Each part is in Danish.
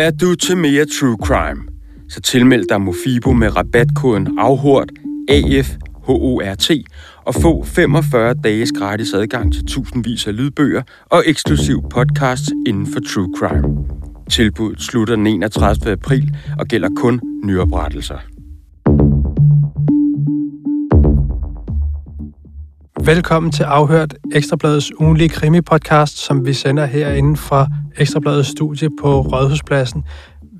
Er du til mere true crime? Så tilmeld dig Mofibo med rabatkoden AFHORT, AFHORT, og få 45 dages gratis adgang til tusindvis af lydbøger og eksklusiv podcast inden for true crime. Tilbuddet slutter den 31. april og gælder kun nyoprettelser. Velkommen til Afhørt, Ekstrabladets ugenlige krimi-podcast, som vi sender herinde fra Ekstrabladets studie på Rådhuspladsen.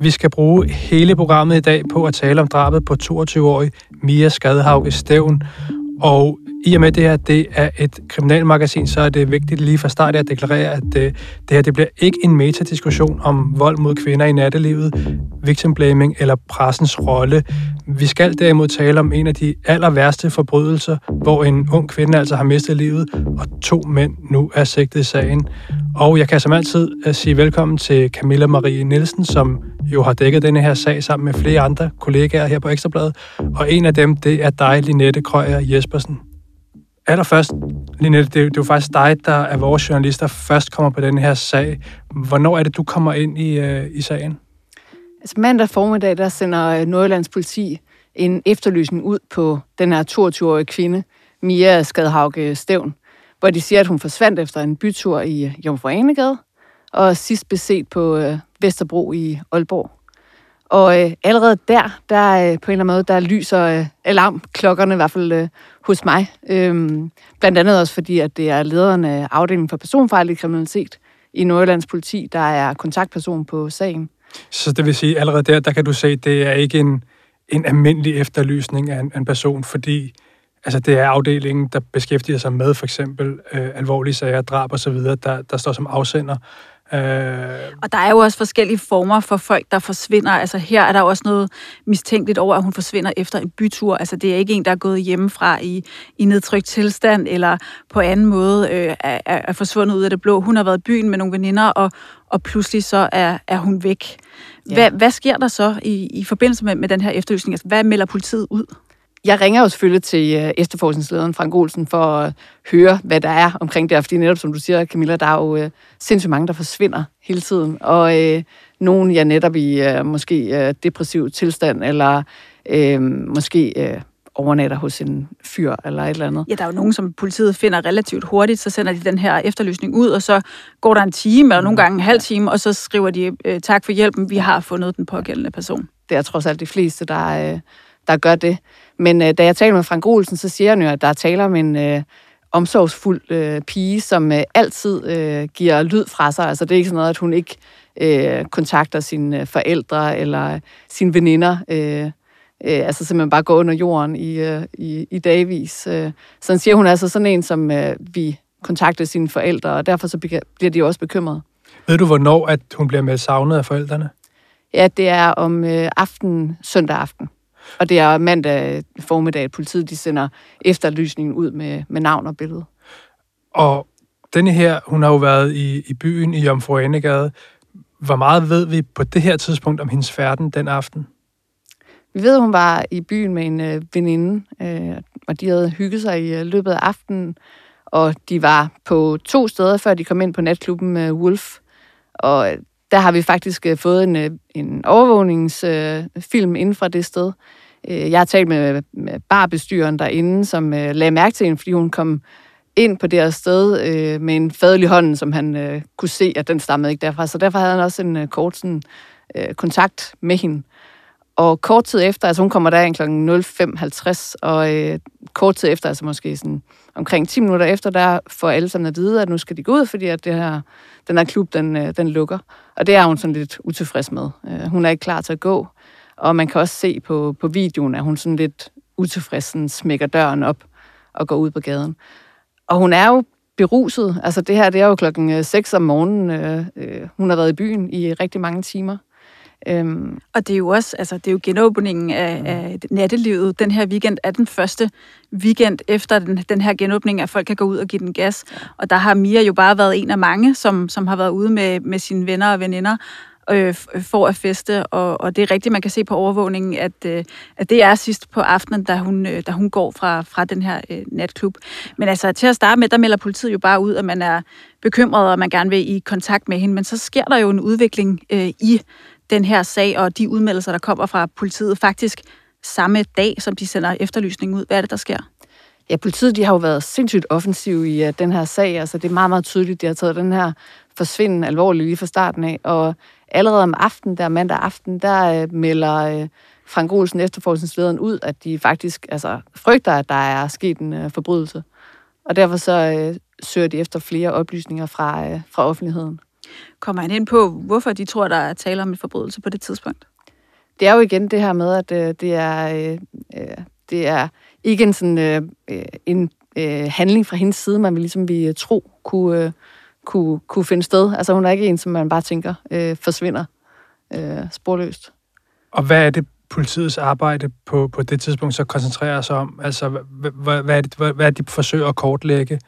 Vi skal bruge hele programmet i dag på at tale om drabet på 22-årig Mia Skadehauge Stævn. Og i og med det her, det er et kriminalmagasin, så er det vigtigt lige fra start at deklarere, at det, det her det bliver ikke en metadiskussion om vold mod kvinder i nattelivet, victim blaming eller pressens rolle. Vi skal derimod tale om en af de aller værste forbrydelser, hvor en ung kvinde altså har mistet livet, og to mænd nu er sigtet i sagen. Og jeg kan som altid øh, sige velkommen til Camilla Marie Nielsen, som jo har dækket denne her sag sammen med flere andre kollegaer her på Ekstrabladet. Og en af dem, det er dig, Linette Krøyer Jespersen. Allerførst, Linette, det er, det er jo faktisk dig, der er vores journalist, der først kommer på den her sag. Hvornår er det, du kommer ind i, øh, i sagen? Altså mandag formiddag, der sender øh, Nordjyllands politi en efterlysning ud på den her 22-årige kvinde, Mia Skadhauke Stævn, hvor de siger, at hun forsvandt efter en bytur i Jomfru Anegade, og sidst beset på øh, Vesterbro i Aalborg. Og øh, allerede der, der øh, på en eller anden måde, der lyser øh, alarmklokkerne i hvert fald øh, hos mig. Øhm, blandt andet også fordi, at det er lederen af afdelingen for personfarlig kriminalitet i Nordjyllands politi, der er kontaktperson på sagen. Så det vil sige, allerede der, der kan du se, at det er ikke en, en almindelig efterlysning af en, en person, fordi altså, det er afdelingen, der beskæftiger sig med for eksempel øh, alvorlige sager, drab osv., der, der står som afsender. Øh... Og der er jo også forskellige former for folk, der forsvinder. Altså her er der også noget mistænkeligt over, at hun forsvinder efter en bytur. Altså det er ikke en, der er gået hjemmefra i, i nedtrykt tilstand, eller på anden måde øh, er, er forsvundet ud af det blå. Hun har været i byen med nogle veninder, og, og pludselig så er, er hun væk. Hvad, ja. hvad sker der så i, i forbindelse med, med den her efterlysning? Altså, hvad melder politiet ud? Jeg ringer jo selvfølgelig til øh, efterforskningslederen Frank Olsen for at høre, hvad der er omkring det fordi netop som du siger, Camilla, der er jo øh, sindssygt mange, der forsvinder hele tiden, og øh, nogen ja netop i øh, måske øh, depressiv tilstand, eller øh, måske øh, overnatter hos en fyr eller et eller andet. Ja, der er jo nogen, som politiet finder relativt hurtigt, så sender de den her efterlysning ud, og så går der en time, eller nogle gange en halv time, og så skriver de, øh, tak for hjælpen, vi har fundet den pågældende person. Det er trods alt de fleste, der, øh, der gør det. Men øh, da jeg taler med Frank Olsen, så siger han jo, at der taler om en øh, omsorgsfuld øh, pige, som øh, altid øh, giver lyd fra sig. Altså det er ikke sådan noget, at hun ikke øh, kontakter sine forældre eller sine veninder. Øh, øh, altså simpelthen bare går under jorden i, øh, i, i dagvis. Øh. Så han siger hun er altså sådan en, som øh, vi kontakter sine forældre, og derfor så bliver de også bekymrede. Ved du, hvornår at hun bliver med savnet af forældrene? Ja, det er om øh, aften, søndag aften. Og det er mandag formiddag, at politiet de sender efterlysningen ud med, med navn og billede. Og denne her, hun har jo været i, i byen i Jomfru Anegade. Hvor meget ved vi på det her tidspunkt om hendes færden den aften? Vi ved, at hun var i byen med en øh, veninde, øh, og de havde hygget sig i øh, løbet af aftenen. Og de var på to steder, før de kom ind på natklubben med Wolf. Og der har vi faktisk øh, fået en, øh, en overvågningsfilm øh, inden fra det sted. Øh, jeg har talt med, barbestyren derinde, som øh, lagde mærke til hende, fordi hun kom ind på det her sted øh, med en fadelig hånd, som han øh, kunne se, at den stammede ikke derfra. Så derfor havde han også en øh, kort sådan, øh, kontakt med hende. Og kort tid efter, altså hun kommer der kl. 05.50, og øh, kort tid efter, altså måske sådan omkring 10 minutter efter, der får alle sammen at vide, at nu skal de gå ud, fordi at det her, den her klub, den, øh, den lukker. Og det er hun sådan lidt utilfreds med. Øh, hun er ikke klar til at gå. Og man kan også se på, på videoen, at hun sådan lidt utilfreds sådan smækker døren op og går ud på gaden. Og hun er jo beruset. Altså det her, det er jo klokken 6 om morgenen. Øh, øh, hun har været i byen i rigtig mange timer. Øhm. Og det er jo også, altså det er jo genåbningen af, af nattelivet. Den her weekend er den første weekend efter den, den her genåbning, at folk kan gå ud og give den gas. Og der har Mia jo bare været en af mange, som, som har været ude med, med sine venner og veninder øh, for at feste, og, og det er rigtigt, man kan se på overvågningen, at, øh, at det er sidst på aftenen, da hun, øh, da hun går fra, fra den her øh, natklub. Men altså til at starte med, der melder politiet jo bare ud, at man er bekymret, og man gerne vil i kontakt med hende, men så sker der jo en udvikling øh, i den her sag og de udmeldelser, der kommer fra politiet, faktisk samme dag, som de sender efterlysningen ud. Hvad er det, der sker? Ja, politiet de har jo været sindssygt offensive i uh, den her sag. Altså, det er meget, meget tydeligt, de har taget den her forsvinden alvorligt lige fra starten af. Og allerede om aftenen, der mandag aften, der uh, melder uh, Frank Olsen, efterforskningslederen, ud, at de faktisk altså, frygter, at der er sket en uh, forbrydelse. Og derfor så uh, søger de efter flere oplysninger fra, uh, fra offentligheden. Kommer han ind på, hvorfor de tror, der er tale om en forbrydelse på det tidspunkt? Det er jo igen det her med, at uh, det er... Uh, det er ikke en sådan øh, en øh, handling fra hendes side, man vil ligesom vi tro kunne, øh, kunne, kunne finde sted. Altså hun er ikke en, som man bare tænker øh, forsvinder øh, sporløst. Og hvad er det, politiets arbejde på, på det tidspunkt så koncentrerer sig om? Altså, hvad, hvad, er det, hvad, hvad er de forsøger at kortlægge?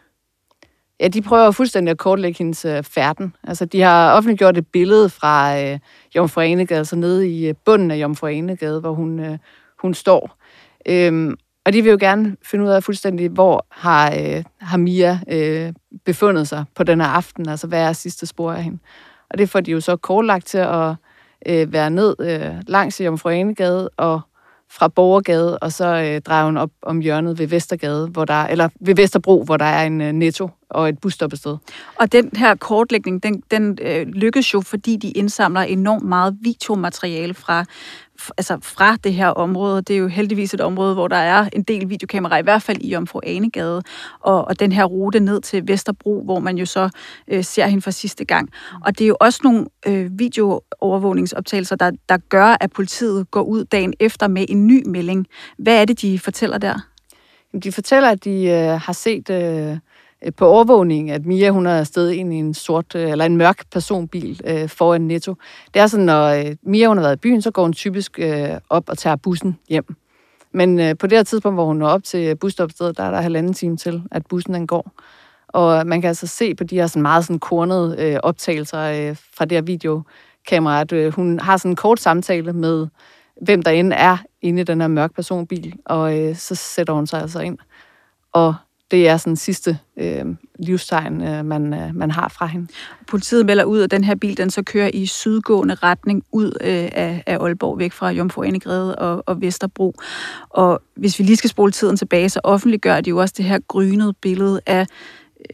Ja, de prøver fuldstændig at kortlægge hendes øh, færden. Altså, de har offentliggjort et billede fra øh, Jomfru Anegade, altså nede i øh, bunden af Jomfru Anegade, hvor hun, øh, hun står. Øhm, og de vil jo gerne finde ud af fuldstændig, hvor har, øh, har Mia øh, befundet sig på den her aften, altså hvad er sidste spor af hende. Og det får de jo så kortlagt til at øh, være ned øh, langs i Jomfru Anegade og fra Borgergade, og så øh, drejer hun op om hjørnet ved Vestergade, hvor der, eller ved Vesterbro, hvor der er en øh, netto og et busstoppested. Og den her kortlægning, den, den øh, lykkes jo, fordi de indsamler enormt meget videomateriale fra, altså fra det her område. Det er jo heldigvis et område, hvor der er en del videokameraer, i hvert fald i Omfru Anegade, og, og den her rute ned til Vesterbro, hvor man jo så øh, ser hende for sidste gang. Og det er jo også nogle øh, videoovervågningsoptagelser, der, der gør, at politiet går ud dagen efter med en ny melding. Hvad er det, de fortæller der? De fortæller, at de øh, har set... Øh, Øh, på overvågning, at Mia hun er afsted ind i en sort øh, eller en mørk personbil øh, foran Netto. Det er sådan, når øh, Mia hun har været i byen, så går hun typisk øh, op og tager bussen hjem. Men øh, på det her tidspunkt, hvor hun når op til busstopstedet, der er der halvanden time til, at bussen den går. Og man kan altså se på de her sådan meget sådan kornede øh, optagelser øh, fra det her videokamera, at øh, hun har sådan en kort samtale med, hvem der end er inde i den her mørk personbil, og øh, så sætter hun sig altså ind. Og det er sådan sidste øh, livstegn, øh, man, øh, man har fra hende. Politiet melder ud, at den her bil den så kører i sydgående retning ud øh, af, af Aalborg, væk fra Jomfru Anegræde og, og Vesterbro. Og hvis vi lige skal spole tiden tilbage, så offentliggør de jo også det her grynede billede af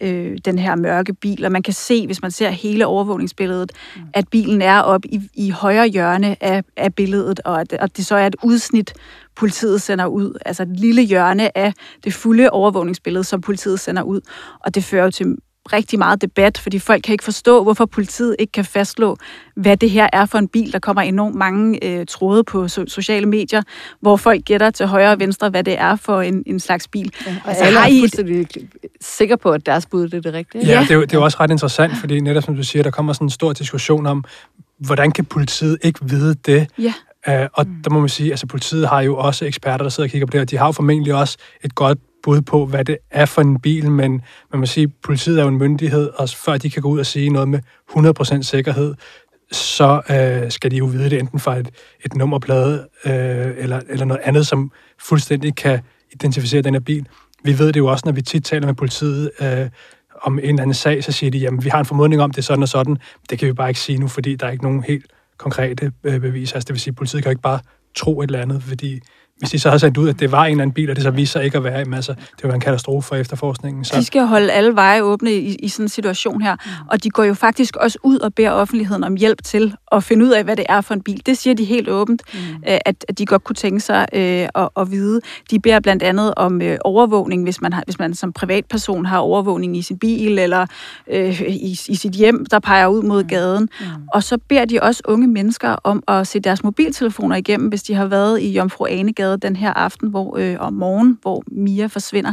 øh, den her mørke bil, og man kan se, hvis man ser hele overvågningsbilledet, mm. at bilen er op i, i højre hjørne af, af billedet, og at, og det så er et udsnit, politiet sender ud, altså et lille hjørne af det fulde overvågningsbillede, som politiet sender ud, og det fører jo til rigtig meget debat, fordi folk kan ikke forstå, hvorfor politiet ikke kan fastslå, hvad det her er for en bil. Der kommer enormt mange øh, tråde på so- sociale medier, hvor folk gætter til højre og venstre, hvad det er for en, en slags bil. Ja, altså, alle er fuldstændig sikker på, at deres bud det er det rigtige. Ja, det er, jo, det er jo også ret interessant, fordi netop som du siger, der kommer sådan en stor diskussion om, hvordan kan politiet ikke vide det? Ja. Uh, og mm. der må man sige, altså politiet har jo også eksperter, der sidder og kigger på det, og de har jo formentlig også et godt bud på, hvad det er for en bil, men man må sige, at politiet er jo en myndighed, og før de kan gå ud og sige noget med 100% sikkerhed, så øh, skal de jo vide det enten fra et, et nummerplade øh, eller, eller noget andet, som fuldstændig kan identificere den her bil. Vi ved det jo også, når vi tit taler med politiet øh, om en eller anden sag, så siger de, jamen vi har en formodning om, det er sådan og sådan. Det kan vi bare ikke sige nu, fordi der er ikke nogen helt konkrete øh, beviser. Altså det vil sige, at politiet kan jo ikke bare tro et eller andet, fordi hvis de så har sendt ud, at det var en eller anden bil, og det så viser sig ikke at være, altså, det var en katastrofe for efterforskningen. Så. De skal holde alle veje åbne i, i sådan en situation her, mm. og de går jo faktisk også ud og beder offentligheden om hjælp til at finde ud af, hvad det er for en bil. Det siger de helt åbent, mm. Øh, at, at de godt kunne tænke sig øh, at, at vide. De beder blandt andet om øh, overvågning, hvis man, har, hvis man som privatperson har overvågning i sin bil eller øh, i, i sit hjem, der peger ud mod mm. gaden. Mm. Og så beder de også unge mennesker om at se deres mobiltelefoner igennem, hvis de har været i Jomfru Anegade lavet den her aften hvor, øh, om morgen, hvor Mia forsvinder.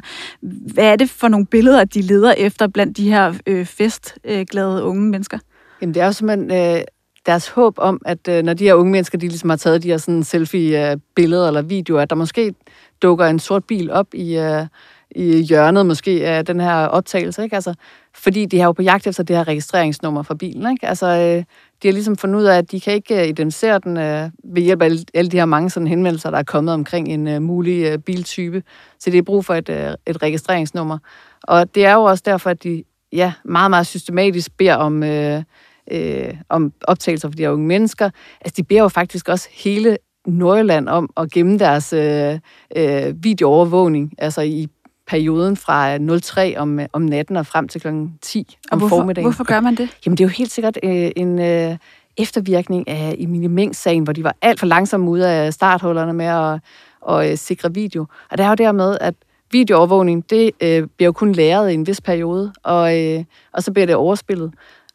Hvad er det for nogle billeder, de leder efter blandt de her øh, festglade øh, unge mennesker? Jamen, det er jo simpelthen øh, deres håb om, at øh, når de her unge mennesker, de ligesom har taget de her sådan selfie-billeder øh, eller videoer, at der måske dukker en sort bil op i, øh, i hjørnet måske af den her optagelse, ikke? Altså, fordi de har jo på jagt efter det her registreringsnummer for bilen, ikke? Altså, øh, de har ligesom fundet ud af, at de kan ikke øh, identificere den øh, ved hjælp af alle de her mange sådan henvendelser, der er kommet omkring en øh, mulig øh, biltype. Så det er brug for et, øh, et registreringsnummer. Og det er jo også derfor, at de ja, meget, meget systematisk beder om, øh, øh, om optagelser for de her unge mennesker. Altså, de beder jo faktisk også hele Nordjylland om at gemme deres øh, øh, videoovervågning, altså i perioden fra 03 om, om natten og frem til kl. 10 om og hvorfor, formiddagen. hvorfor gør man det? Jamen, det er jo helt sikkert øh, en øh, eftervirkning af Emilie Meng-sagen, hvor de var alt for langsomme ude af starthullerne med at, at øh, sikre video. Og det er jo dermed, at videoovervågning, det øh, bliver jo kun læret i en vis periode, og, øh, og så bliver det overspillet.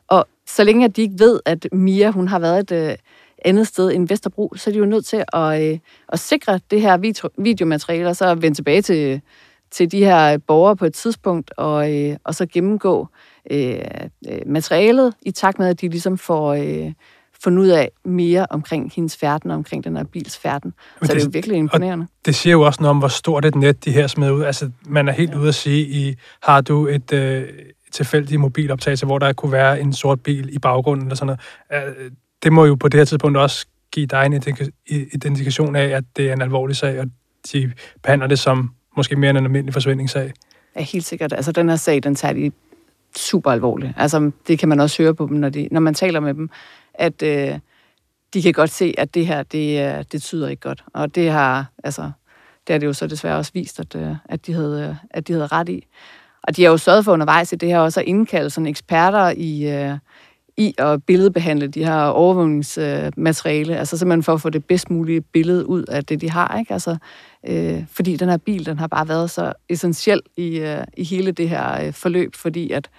Og så længe at de ikke ved, at Mia hun har været et øh, andet sted end Vesterbro, så er de jo nødt til at, øh, at sikre det her video, videomateriale, og så vende tilbage til, til de her borgere på et tidspunkt, og, øh, og så gennemgå øh, øh materialet i takt med, at de ligesom får... Øh, fundet ud af mere omkring hendes færden og omkring den her bils færden. Så det, det er jo virkelig imponerende. det siger jo også noget om, hvor stort et net de her smed ud. Altså, man er helt ja. ude at sige, i, har du et øh, tilfældigt mobiloptagelse, hvor der kunne være en sort bil i baggrunden eller sådan noget. Øh, det må jo på det her tidspunkt også give dig en identifikation af, at det er en alvorlig sag, og de behandler det som måske mere end en almindelig forsvindingssag. Ja, helt sikkert. Altså, den her sag, den tager de super alvorligt. Altså, det kan man også høre på dem, når, de, når man taler med dem at øh, de kan godt se, at det her, det, øh, det tyder ikke godt. Og det har, altså, det har det jo så desværre også vist, at, øh, at, de havde, øh, at de havde ret i. Og de har jo sørget for undervejs i det her også at indkalde sådan eksperter i, øh, i at billedbehandle de her overvågningsmateriale, altså simpelthen for at få det bedst mulige billede ud af det, de har. Ikke? Altså, øh, fordi den her bil, den har bare været så essentiel i, øh, i hele det her øh, forløb, fordi at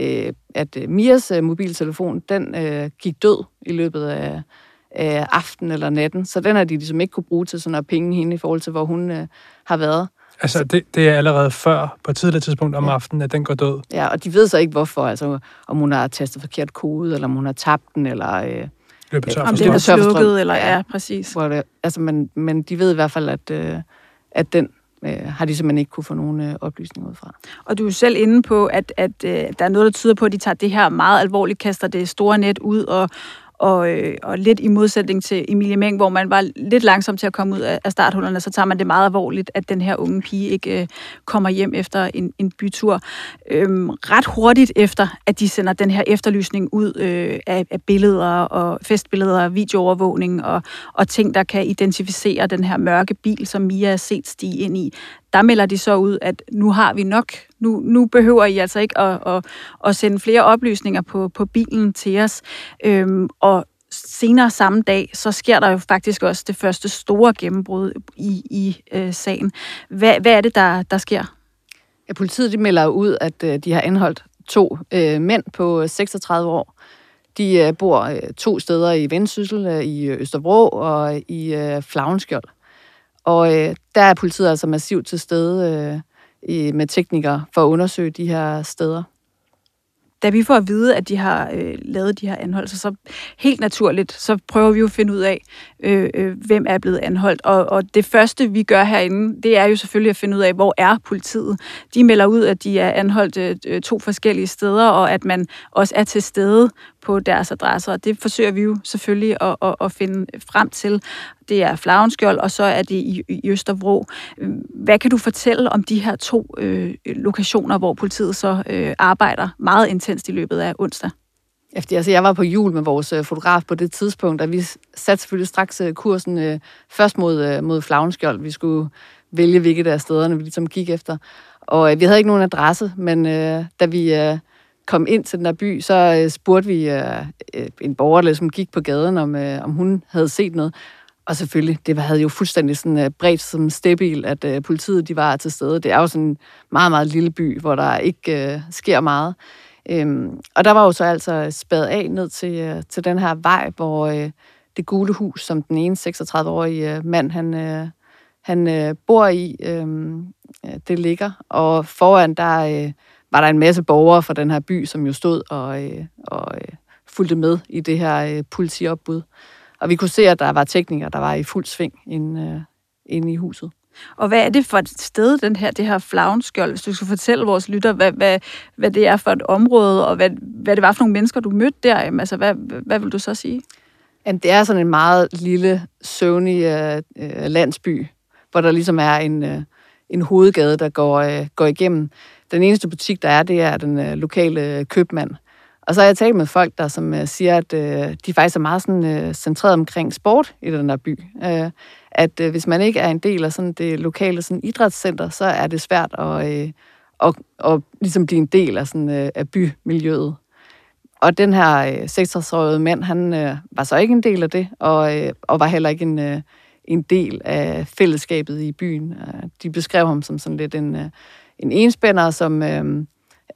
øh, at øh, Mias øh, mobiltelefon, den øh, gik død i løbet af, af aften eller natten, så den har de ligesom ikke kunne bruge til sådan at penge hende i forhold til, hvor hun øh, har været. Altså, det, det er allerede før, på et tidligt tidspunkt om ja. aftenen, at den går død. Ja, og de ved så ikke, hvorfor. Altså, om hun har tastet forkert kode, eller om hun har tabt den, eller... Øh, løbet tør om den er slukket, eller ja, ja præcis. Hvor det, altså, men, men de ved i hvert fald, at, øh, at den øh, har de simpelthen ikke kunne få nogen øh, oplysninger ud fra. Og du er selv inde på, at, at øh, der er noget, der tyder på, at de tager det her meget alvorligt, kaster det store net ud og, og, øh, og lidt i modsætning til Emilie Meng, hvor man var lidt langsom til at komme ud af starthullerne, så tager man det meget alvorligt, at den her unge pige ikke øh, kommer hjem efter en, en bytur. Øhm, ret hurtigt efter, at de sender den her efterlysning ud øh, af, af billeder og festbilleder, videoovervågning og, og ting, der kan identificere den her mørke bil, som Mia er set stige ind i, der melder de så ud, at nu har vi nok. Nu, nu behøver I altså ikke at, at, at sende flere oplysninger på, på bilen til os. Øhm, og senere samme dag, så sker der jo faktisk også det første store gennembrud i, i øh, sagen. Hvad, hvad er det, der, der sker? Ja, politiet de melder ud, at øh, de har anholdt to øh, mænd på øh, 36 år. De øh, bor øh, to steder i Vendsyssel, øh, i Østerbro og i øh, Flagenskjold. Og øh, der er politiet altså massivt til stede øh, i, med teknikere for at undersøge de her steder. Da vi får at vide, at de har øh, lavet de her anholdelser, så helt naturligt, så prøver vi jo at finde ud af, øh, øh, hvem er blevet anholdt. Og, og det første, vi gør herinde, det er jo selvfølgelig at finde ud af, hvor er politiet. De melder ud, at de er anholdt øh, øh to forskellige steder, og at man også er til stede på deres adresser. Og det forsøger vi jo selvfølgelig at, at, at finde frem til. Det er Flavenskjold, og så er det i, i Østerbro. Hvad kan du fortælle om de her to øh, lokationer, hvor politiet så øh, arbejder meget intenst i løbet af onsdag? Efter, altså, jeg var på jul med vores øh, fotograf på det tidspunkt, og vi satte selvfølgelig straks øh, kursen øh, først mod, øh, mod Flavenskjold. Vi skulle vælge, hvilket af stederne vi ligesom gik efter. Og øh, vi havde ikke nogen adresse, men øh, da vi... Øh, kom ind til den der by, så øh, spurgte vi øh, øh, en borger, der ligesom gik på gaden, om, øh, om hun havde set noget. Og selvfølgelig, det havde jo fuldstændig sådan øh, bredt som stebil, at øh, politiet de var til stede. Det er jo sådan en meget, meget lille by, hvor der ikke øh, sker meget. Øhm, og der var jo så altså spadet af ned til, øh, til den her vej, hvor øh, det gule hus, som den ene 36-årige øh, mand, han, øh, han øh, bor i, øhm, øh, det ligger. Og foran der... Øh, var der en masse borgere fra den her by, som jo stod og, øh, og øh, fulgte med i det her øh, politiopbud. Og vi kunne se, at der var teknikere, der var i fuld sving inde, øh, inde i huset. Og hvad er det for et sted, den her, det her flagenskjold, hvis du skal fortælle vores lytter, hvad, hvad, hvad det er for et område, og hvad, hvad det var for nogle mennesker, du mødte der? Altså, hvad, hvad vil du så sige? Jamen, det er sådan en meget lille, søvnig øh, øh, landsby, hvor der ligesom er en, øh, en hovedgade, der går, øh, går igennem. Den eneste butik, der er, det er den øh, lokale øh, købmand. Og så har jeg talt med folk, der som øh, siger, at øh, de faktisk er meget sådan, øh, centreret omkring sport i den der by. Øh, at øh, hvis man ikke er en del af sådan det lokale sådan idrætscenter, så er det svært at, øh, at, at ligesom blive en del af, sådan, øh, af bymiljøet. Og den her øh, 66-årige mand, han øh, var så ikke en del af det, og, øh, og var heller ikke en, øh, en del af fællesskabet i byen. Øh, de beskrev ham som sådan lidt en, Øh, en enspænder, som... Uh,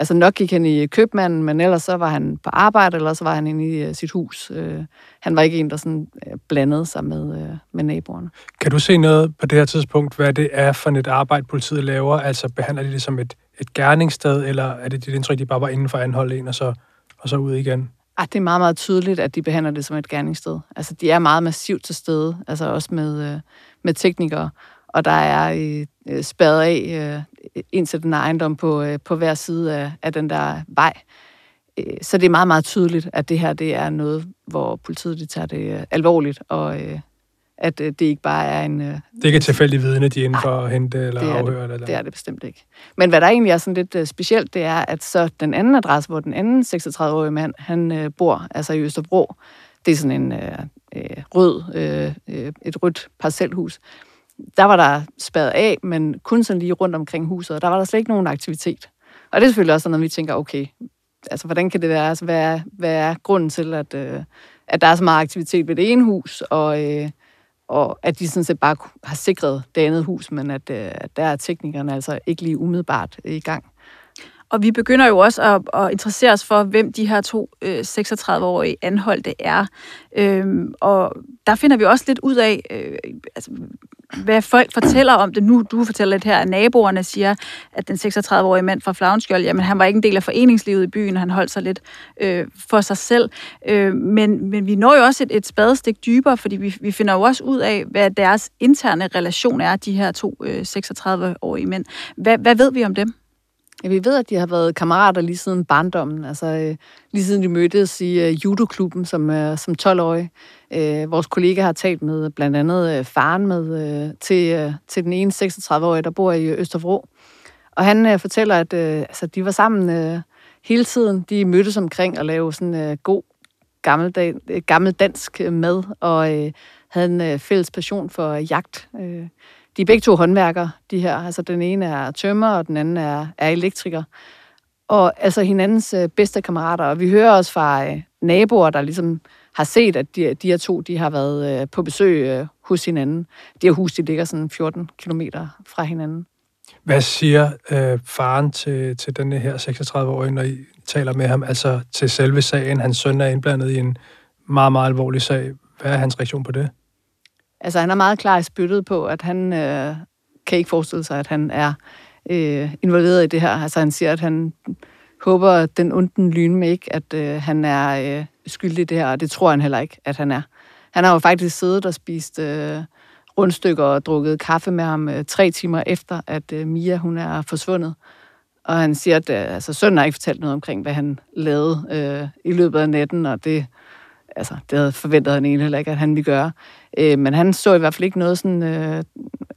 altså nok gik han i købmanden, men ellers så var han på arbejde, eller så var han inde i uh, sit hus. Uh, han var ikke en, der sådan uh, blandede sig med, med naboerne. Kan du se noget på det her tidspunkt, hvad det er for et arbejde, politiet laver? Altså behandler de det som et, et gerningssted, eller er det dit indtryk, de bare var inden for anholde en, og så, og så ud igen? Ah, det er meget, meget tydeligt, at de behandler det som et gerningssted. Altså, de er meget massivt til stede, altså også med, med teknikere og der er øh, spadet af øh, ind til den ejendom på, øh, på hver side af, af den der vej. Øh, så det er meget, meget tydeligt, at det her det er noget, hvor politiet de tager det øh, alvorligt, og øh, at øh, det ikke bare er en... Øh, det er ikke et tilfældigt vidne, de er inde for at hente eller det afhøre? Det, eller? det er det bestemt ikke. Men hvad der egentlig er sådan lidt øh, specielt, det er, at så den anden adresse, hvor den anden 36-årige mand, han øh, bor, altså i Østerbro, det er sådan en øh, øh, rød, øh, et rødt parcelhus der var der spadet af, men kun sådan lige rundt omkring huset, og der var der slet ikke nogen aktivitet. Og det er selvfølgelig også sådan, at vi tænker, okay, altså hvordan kan det være? Altså, hvad, er, hvad er grunden til, at, øh, at der er så meget aktivitet ved det ene hus, og, øh, og at de sådan set bare har sikret det andet hus, men at, øh, der er teknikerne altså ikke lige umiddelbart i gang. Og vi begynder jo også at, at interessere os for, hvem de her to øh, 36-årige anholdte er. Øhm, og der finder vi også lidt ud af, øh, altså, hvad folk fortæller om det nu. Du fortæller lidt her, at naboerne siger, at den 36-årige mand fra Flavnskjold, jamen han var ikke en del af foreningslivet i byen, han holdt sig lidt øh, for sig selv. Øh, men, men vi når jo også et, et spadestik dybere, fordi vi, vi finder jo også ud af, hvad deres interne relation er, de her to øh, 36-årige mænd. Hvad, hvad ved vi om dem? Ja, vi ved, at de har været kammerater lige siden barndommen, altså øh, lige siden de mødtes i øh, judoklubben som, øh, som 12-årige. Øh, vores kollega har talt med blandt andet øh, faren med øh, til, øh, til den ene 36-årige, der bor i øh, Østerbro. Og han øh, fortæller, at øh, altså, de var sammen øh, hele tiden. De mødtes omkring at lave sådan øh, god gammel, øh, gammel dansk øh, mad, og øh, havde en øh, fælles passion for jagt. Øh, de er begge to håndværkere, de her. Altså, den ene er tømmer, og den anden er, er elektriker. Og altså hinandens øh, bedste kammerater. Og vi hører også fra øh, naboer, der ligesom har set, at de, de her to de har været øh, på besøg øh, hos hinanden. De her hus, de ligger sådan 14 kilometer fra hinanden. Hvad siger øh, faren til, til denne her 36-årige, når I taler med ham? Altså til selve sagen, hans søn er indblandet i en meget, meget alvorlig sag. Hvad er hans reaktion på det? Altså, han er meget klar i spyttet på, at han øh, kan ikke forestille sig, at han er øh, involveret i det her. Altså, han siger, at han håber, at den unden lyn med ikke, at øh, han er øh, skyldig i det her, og det tror han heller ikke, at han er. Han har jo faktisk siddet og spist øh, rundstykker og drukket kaffe med ham øh, tre timer efter, at øh, Mia hun er forsvundet. Og han siger, at øh, altså, sønnen har ikke fortalt noget omkring, hvad han lavede øh, i løbet af natten, og det altså, det havde forventet han egentlig heller ikke, at han ville gøre. Øh, men han så i hvert fald ikke noget sådan, øh,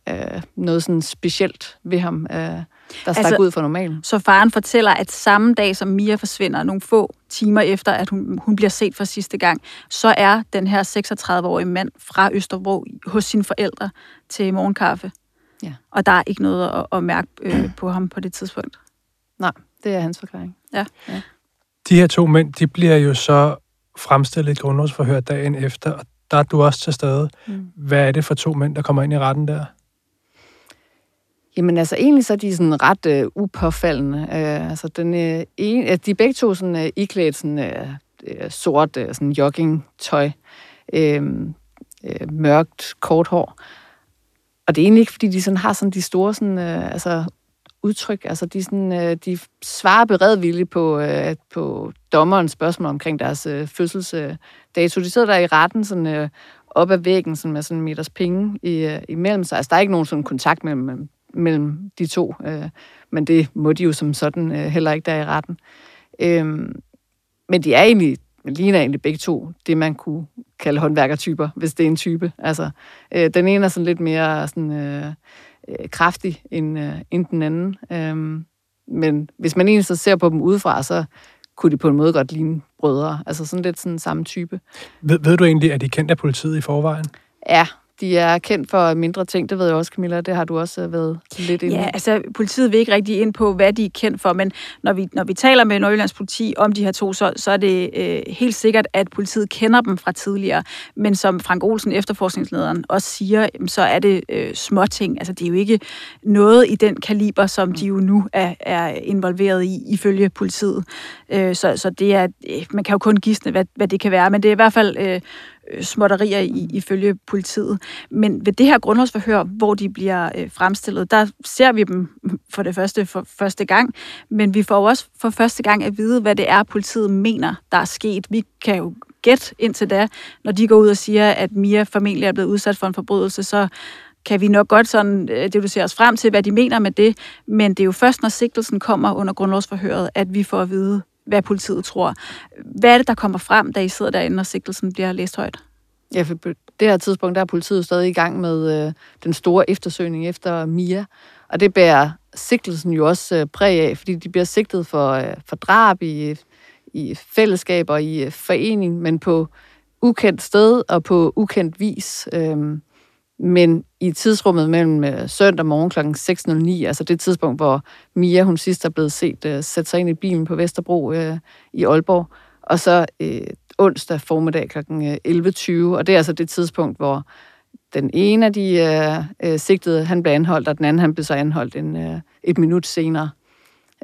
øh, noget sådan specielt ved ham, øh, der stak altså, ud for normalen. Så faren fortæller, at samme dag, som Mia forsvinder, nogle få timer efter, at hun, hun bliver set for sidste gang, så er den her 36-årige mand fra Østerbro hos sine forældre til morgenkaffe. Ja. Og der er ikke noget at, at mærke øh, på ham på det tidspunkt. Nej, det er hans forklaring. Ja. ja. De her to mænd, de bliver jo så fremstillet et grundlovsforhør dagen efter, og der er du også til stede. Mm. Hvad er det for to mænd, der kommer ind i retten der? Jamen altså, egentlig så er de sådan ret øh, upåfaldende. Øh, altså, den, øh, en, altså, de er begge to sådan, øh, iklædt sådan, øh, øh, sort øh, sådan jogging-tøj. Øh, øh, mørkt, kort hår. Og det er egentlig ikke, fordi de sådan har sådan de store sådan, øh, altså, udtryk. Altså, de, sådan, øh, de svarer beredvilligt på, øh, på dommerens spørgsmål omkring deres øh, fødselsdato. De sidder der i retten sådan, øh, op ad væggen sådan, med sådan en meters penge i, øh, imellem sig. Altså, der er ikke nogen sådan kontakt mellem, mellem de to, øh, men det må de jo som sådan øh, heller ikke der i retten. Øh, men de er egentlig, ligner egentlig begge to det, man kunne kalde håndværkertyper, hvis det er en type. Altså, øh, den ene er sådan lidt mere sådan... Øh, øh, kraftig end, øh, end den anden. Øhm, men hvis man egentlig så ser på dem udefra, så kunne de på en måde godt ligne brødre. Altså sådan lidt sådan samme type. Ved, ved du egentlig, at de kendt af politiet i forvejen? Ja, de er kendt for mindre ting, det ved jeg også, Camilla, det har du også øh, været lidt inde Ja, altså politiet vil ikke rigtig ind på, hvad de er kendt for, men når vi, når vi taler med Nordjyllands politi om de her to, så, så er det øh, helt sikkert, at politiet kender dem fra tidligere. Men som Frank Olsen, efterforskningslederen, også siger, så er det øh, småting. Altså det er jo ikke noget i den kaliber, som de jo nu er, er involveret i, ifølge politiet. Øh, så, så det er, øh, man kan jo kun gisne, hvad, hvad det kan være, men det er i hvert fald øh, øh, Øh, småtterier i, ifølge politiet. Men ved det her grundlovsforhør, hvor de bliver øh, fremstillet, der ser vi dem for det første for første gang, men vi får jo også for første gang at vide, hvad det er, politiet mener, der er sket. Vi kan jo gætte indtil da, når de går ud og siger, at Mia formentlig er blevet udsat for en forbrydelse, så kan vi nok godt sådan øh, deducere os frem til, hvad de mener med det, men det er jo først, når sigtelsen kommer under grundlovsforhøret, at vi får at vide, hvad politiet tror. Hvad er det, der kommer frem, da I sidder derinde, og sigtelsen bliver læst højt? Ja, for på det her tidspunkt, der er politiet stadig i gang med øh, den store eftersøgning efter Mia. Og det bærer sigtelsen jo også øh, præg af, fordi de bliver sigtet for, øh, for drab i, i fællesskab og i øh, forening, men på ukendt sted og på ukendt vis. Øh, men i tidsrummet mellem øh, søndag morgen kl. 6.09, altså det tidspunkt, hvor Mia hun sidst er blevet set øh, sætte sig ind i bilen på Vesterbro øh, i Aalborg, og så øh, onsdag formiddag kl. 11.20, øh, og det er altså det tidspunkt, hvor den ene af de øh, øh, sigtede, han blev anholdt, og den anden, han blev så anholdt en, øh, et minut senere.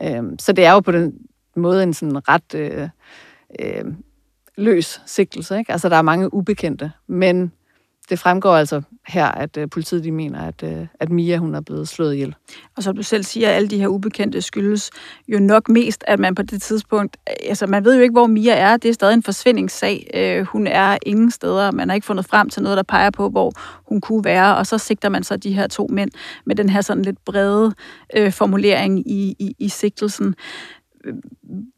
Øh, så det er jo på den måde en sådan ret øh, øh, løs sigtelse, ikke? Altså, der er mange ubekendte, men det fremgår altså her, at øh, politiet de mener, at, øh, at Mia hun er blevet slået ihjel. Og som du selv siger, alle de her ubekendte skyldes jo nok mest, at man på det tidspunkt, altså man ved jo ikke, hvor Mia er, det er stadig en forsvindingssag. Øh, hun er ingen steder, man har ikke fundet frem til noget, der peger på, hvor hun kunne være, og så sigter man så de her to mænd med den her sådan lidt brede øh, formulering i, i, i sigtelsen.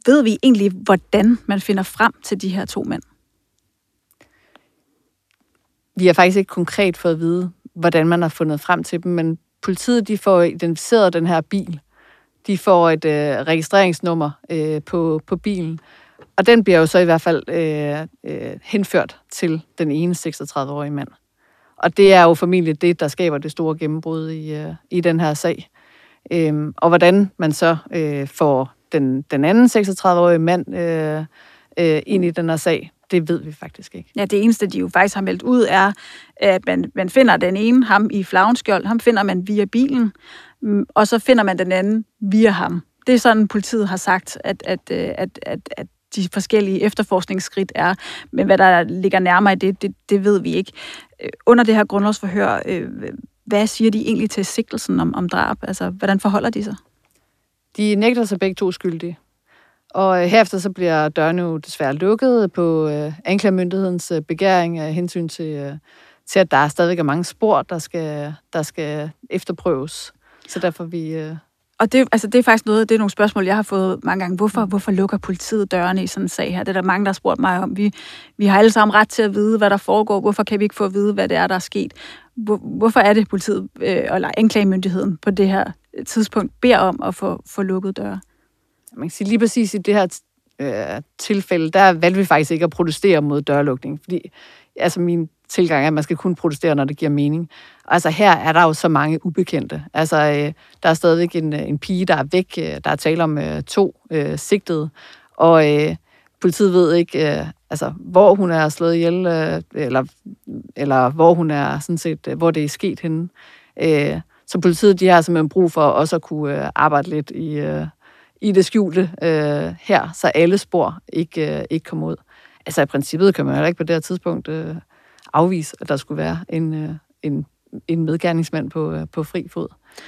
Ved vi egentlig, hvordan man finder frem til de her to mænd? Vi har faktisk ikke konkret fået at vide, hvordan man har fundet frem til dem, men politiet de får identificeret den her bil. De får et øh, registreringsnummer øh, på, på bilen, og den bliver jo så i hvert fald øh, øh, henført til den ene 36-årige mand. Og det er jo formentlig det, der skaber det store gennembrud i, øh, i den her sag. Øhm, og hvordan man så øh, får den, den anden 36-årige mand øh, øh, ind i den her sag, det ved vi faktisk ikke. Ja, det eneste, de jo faktisk har meldt ud, er, at man, man finder den ene, ham i flagenskjold, ham finder man via bilen, mm, og så finder man den anden via ham. Det er sådan, politiet har sagt, at, at, øh, at, at, at de forskellige efterforskningsskridt er. Men hvad der ligger nærmere i det, det, det ved vi ikke. Øh, under det her grundlovsforhør, øh, hvad siger de egentlig til sigtelsen om, om drab? Altså, hvordan forholder de sig? De nægter sig begge to skyldige. Og øh, herefter så bliver dørene jo desværre lukket på øh, anklagemyndighedens øh, begæring af hensyn til, øh, til, at der stadigvæk er mange spor, der skal, der skal efterprøves. Så derfor vi... Øh, og det, altså, det er faktisk noget, det er nogle spørgsmål, jeg har fået mange gange. Hvorfor, hvorfor lukker politiet dørene i sådan en sag her? Det er der mange, der har spurgt mig om. Vi, vi har alle sammen ret til at vide, hvad der foregår. Hvorfor kan vi ikke få at vide, hvad det er, der er sket? Hvor, hvorfor er det, politiet øh, eller anklagemyndigheden på det her tidspunkt beder om at få, få lukket døre? Man kan sige lige præcis i det her øh, tilfælde, der valgte vi faktisk ikke at protestere mod dørlukning, fordi altså min tilgang er, at man skal kun protestere, når det giver mening. Altså her er der jo så mange ubekendte. Altså øh, der er stadigvæk en, øh, en pige, der er væk. Øh, der er tale om øh, to øh, sigtede, og øh, politiet ved ikke, øh, altså, hvor hun er slået ihjel, øh, eller, eller hvor hun er sådan set, øh, hvor det er sket henne. Øh, så politiet de har simpelthen brug for også at kunne øh, arbejde lidt i, øh, i det skjulte øh, her, så alle spor ikke, øh, ikke kommer ud. Altså i princippet kan man jo ikke på det her tidspunkt øh, afvise, at der skulle være en, øh, en, en medgerningsmand på, øh, på fri fod.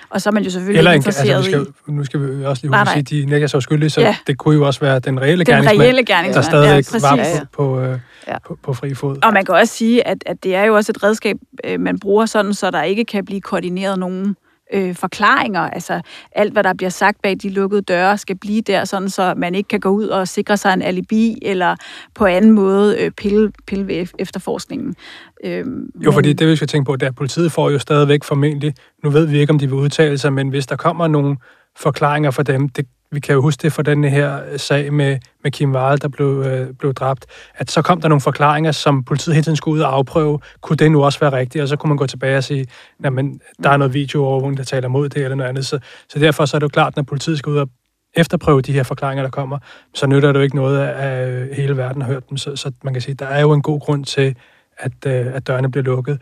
Og så er man jo selvfølgelig Eller en, interesseret altså, vi skal, i... Nu skal vi også lige Nej, huske, nej. at de nægger sig skyldige, så Ja. det kunne jo også være den reelle Den gerningsmand, reelle gerningsmand, der stadigvæk ja, var præcis. på, på, øh, Ja. på, på fri fod. Og man kan også sige, at, at det er jo også et redskab, øh, man bruger sådan, så der ikke kan blive koordineret nogen øh, forklaringer. Altså alt, hvad der bliver sagt bag de lukkede døre, skal blive der, sådan så man ikke kan gå ud og sikre sig en alibi, eller på anden måde øh, pille, pille ved efterforskningen. Øh, Jo, fordi det vi skal tænke på, det er, at politiet får jo stadigvæk formentlig, nu ved vi ikke, om de vil udtale sig, men hvis der kommer nogle forklaringer fra dem, det, vi kan jo huske det fra den her øh, sag med, med Kim Wahl, der blev, øh, blev dræbt, at så kom der nogle forklaringer, som politiet hele tiden skulle ud og afprøve. Kunne det nu også være rigtigt? Og så kunne man gå tilbage og sige, men der er noget videoovervågning, der taler mod det, eller noget andet. Så, så derfor så er det jo klart, når politiet skal ud og efterprøve de her forklaringer, der kommer, så nytter det jo ikke noget, at øh, hele verden har hørt dem. Så, så man kan sige, der er jo en god grund til, at, øh, at dørene bliver lukket.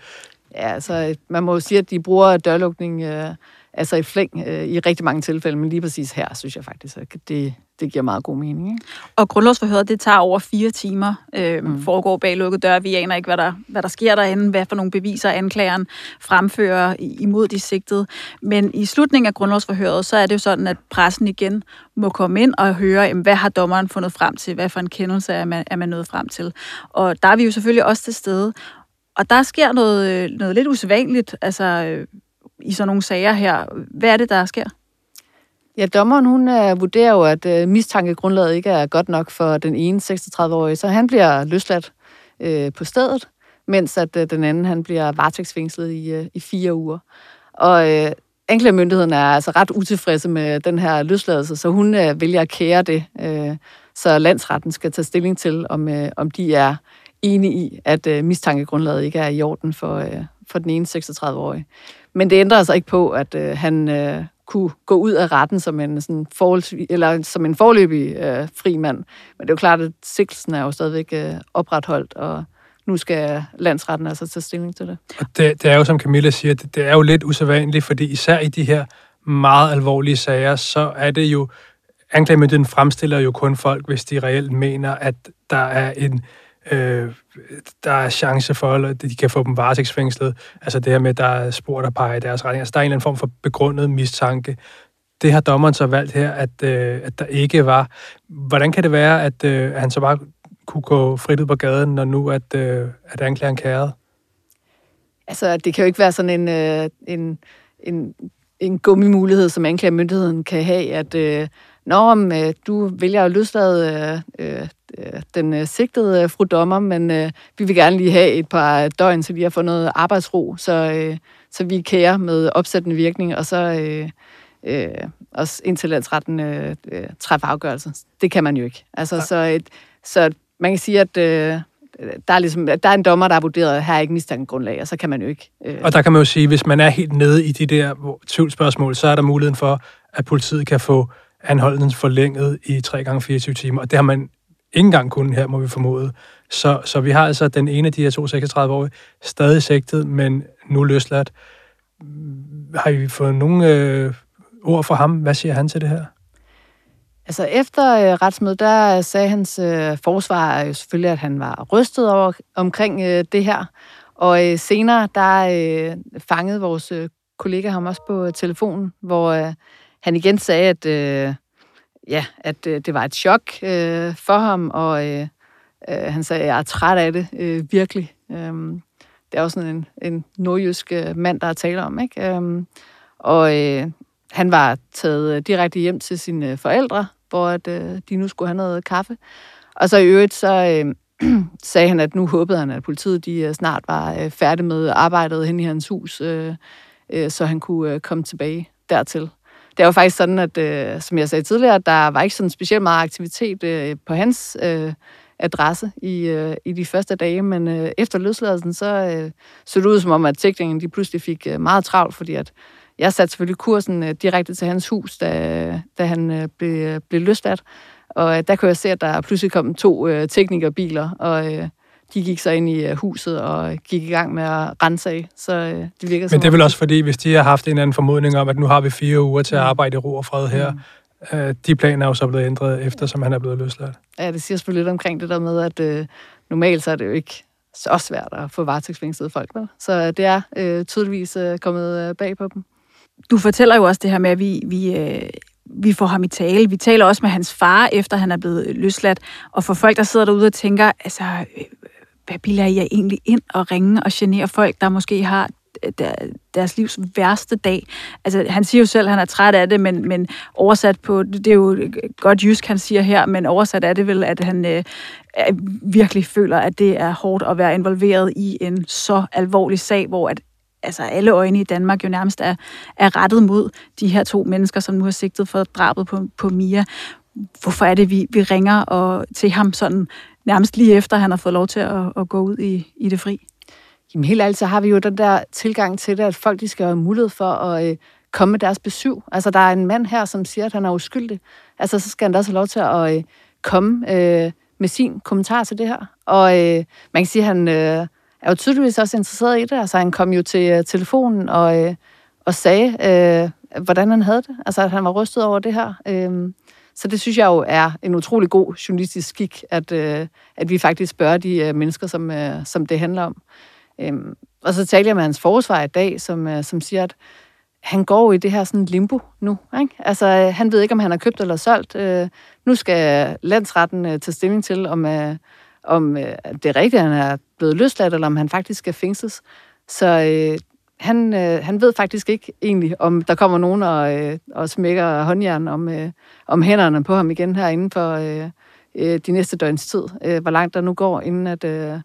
Ja, altså man må jo sige, at de bruger dørlukning øh, altså i flæng øh, i rigtig mange tilfælde, men lige præcis her, synes jeg faktisk, at det, det giver meget god mening. Ikke? Og grundlovsforhøret, det tager over fire timer, øh, mm. foregår bag lukkede døre. Vi aner ikke, hvad der, hvad der sker derinde, hvad for nogle beviser anklageren fremfører imod de sigtede. Men i slutningen af grundlovsforhøret, så er det jo sådan, at pressen igen må komme ind og høre, jamen, hvad har dommeren fundet frem til, hvad for en kendelse er man, er man nået frem til. Og der er vi jo selvfølgelig også til stede. Og der sker noget, noget lidt usædvanligt, altså øh, i sådan nogle sager her. Hvad er det, der sker? Ja, dommeren hun uh, vurderer jo, at uh, mistankegrundlaget ikke er godt nok for den ene 36-årige, så han bliver løsladt uh, på stedet, mens at uh, den anden han bliver varetægtsfængslet i, uh, i fire uger. Og uh, anklagemyndigheden er altså ret utilfredse med den her løsladelse, så hun øh, vælger at kære det, øh, så landsretten skal tage stilling til, om, øh, om de er enige i, at øh, mistankegrundlaget ikke er i orden for, øh, for den ene 36-årige. Men det ændrer altså ikke på, at øh, han øh, kunne gå ud af retten som en, sådan eller som en forløbig øh, fri mand. Men det er jo klart, at sigtelsen er jo stadigvæk øh, opretholdt, og nu skal landsretten altså tage stilling til det. Og det, det er jo, som Camilla siger, det, det er jo lidt usædvanligt, fordi især i de her meget alvorlige sager, så er det jo, anklagemyndigheden fremstiller jo kun folk, hvis de reelt mener, at der er en øh, der er chance for, at de kan få dem varetægtsfængslet. Altså det her med, at der er spor, der peger i deres retning. Altså der er en eller anden form for begrundet mistanke. Det har dommeren så valgt her, at, øh, at der ikke var. Hvordan kan det være, at, øh, at han så bare kunne gå frit ud på gaden, når nu at, øh, at anklageren kærede? Altså, det kan jo ikke være sådan en, øh, en, en, en gummimulighed, som anklagemyndigheden kan have, at øh, når øh, du vælger at løslade øh, øh den øh, sigtede øh, fru dommer, men øh, vi vil gerne lige have et par døgn, så vi har fået noget arbejdsro, så, øh, så vi kærer med opsættende virkning, og så øh, øh, også indtil landsretten øh, øh, træffer afgørelse. Det kan man jo ikke. Altså, ja. så, et, så man kan sige, at øh, der er, ligesom, der er en dommer, der har vurderet, at her er ikke mistankegrundlag, og så kan man jo ikke... Øh... Og der kan man jo sige, at hvis man er helt nede i de der tvivlsspørgsmål, så er der muligheden for, at politiet kan få anholdelsen forlænget i 3 gange 24 timer, og det har man ikke engang kun her, må vi formode. Så, så vi har altså den ene af de her to 36-årige stadig sigtet, men nu løsladt. Har I fået nogle øh, ord fra ham? Hvad siger han til det her? Altså efter øh, retsmødet, der sagde hans øh, forsvar jo selvfølgelig, at han var rystet over, omkring øh, det her. Og øh, senere, der øh, fangede vores øh, kollega ham også på øh, telefonen, hvor øh, han igen sagde, at... Øh, ja, at øh, det var et chok øh, for ham, og øh, øh, han sagde, at jeg er træt af det, øh, virkelig. Øh, det er jo sådan en, en nordjysk øh, mand, der er tale om, ikke? Øh, og øh, han var taget øh, direkte hjem til sine øh, forældre, hvor at, øh, de nu skulle have noget kaffe. Og så i øvrigt, så øh, sagde han, at nu håbede han, at politiet de øh, snart var øh, færdige med arbejdet hen i hans hus, øh, øh, så han kunne øh, komme tilbage dertil det er jo faktisk sådan, at øh, som jeg sagde tidligere, der var ikke sådan specielt meget aktivitet øh, på hans øh, adresse i, øh, i de første dage, men øh, efter løsladelsen, så øh, så det ud som om, at tækningen de pludselig fik øh, meget travlt, fordi at jeg satte selvfølgelig kursen øh, direkte til hans hus, da, da han øh, blev, øh, blev løsladt. Og øh, der kunne jeg se, at der pludselig kom to øh, teknikerbiler, og øh, de gik så ind i øh, huset og gik i gang med at rense af. Så øh, det virker Men det er vel også fordi, hvis de har haft en eller anden formodning om, at nu har vi fire uger til at mm. arbejde i ro og fred her, mm. øh, de planer er jo så blevet ændret, eftersom han er blevet løsladt. Ja, det siger selvfølgelig lidt omkring det der med, at øh, normalt så er det jo ikke så svært at få varetægtsfængslede folk med. Så det er øh, tydeligvis øh, kommet øh, bag på dem. Du fortæller jo også det her med, at vi, vi, øh, vi får ham i tale. Vi taler også med hans far, efter han er blevet løsladt. Og for folk, der sidder derude og tænker, altså, hvad bilder jeg egentlig ind og ringe og genere folk, der måske har øh, deres livs værste dag. Altså, han siger jo selv, at han er træt af det, men, men oversat på, det er jo godt jysk, han siger her, men oversat er det vel, at han øh, virkelig føler, at det er hårdt at være involveret i en så alvorlig sag, hvor at altså alle øjne i Danmark jo nærmest er, er rettet mod de her to mennesker, som nu har sigtet for drabet på, på Mia. Hvorfor er det, vi, vi ringer og, til ham sådan nærmest lige efter, han har fået lov til at, at gå ud i, i det fri? Jamen helt ærligt, så har vi jo den der tilgang til det, at folk de skal have mulighed for at øh, komme med deres besøg. Altså, der er en mand her, som siger, at han er uskyldig. Altså, så skal han da også have lov til at øh, komme øh, med sin kommentar til det her. Og øh, man kan sige, at han øh, er jo tydeligvis også interesseret i det. Altså, han kom jo til øh, telefonen og, øh, og sagde, øh, hvordan han havde det. Altså, at han var rystet over det her. Øh, så det synes jeg jo er en utrolig god journalistisk skik, at, øh, at vi faktisk spørger de øh, mennesker, som, øh, som det handler om. Øhm, og så taler jeg med hans forsvar i dag, som, øh, som siger, at han går i det her sådan limbo nu. Ikke? Altså, øh, han ved ikke, om han har købt eller solgt. Øh, nu skal landsretten øh, tage stilling til, om, øh, om øh, det er rigtigt, at han er blevet løsladt, eller om han faktisk skal fængsles. Så øh, han, øh, han ved faktisk ikke egentlig, om der kommer nogen og, øh, og smækker håndjern om, øh, om hænderne på ham igen her inden for øh, øh, de næste døgns tid. Øh, hvor langt der nu går, inden at... Øh,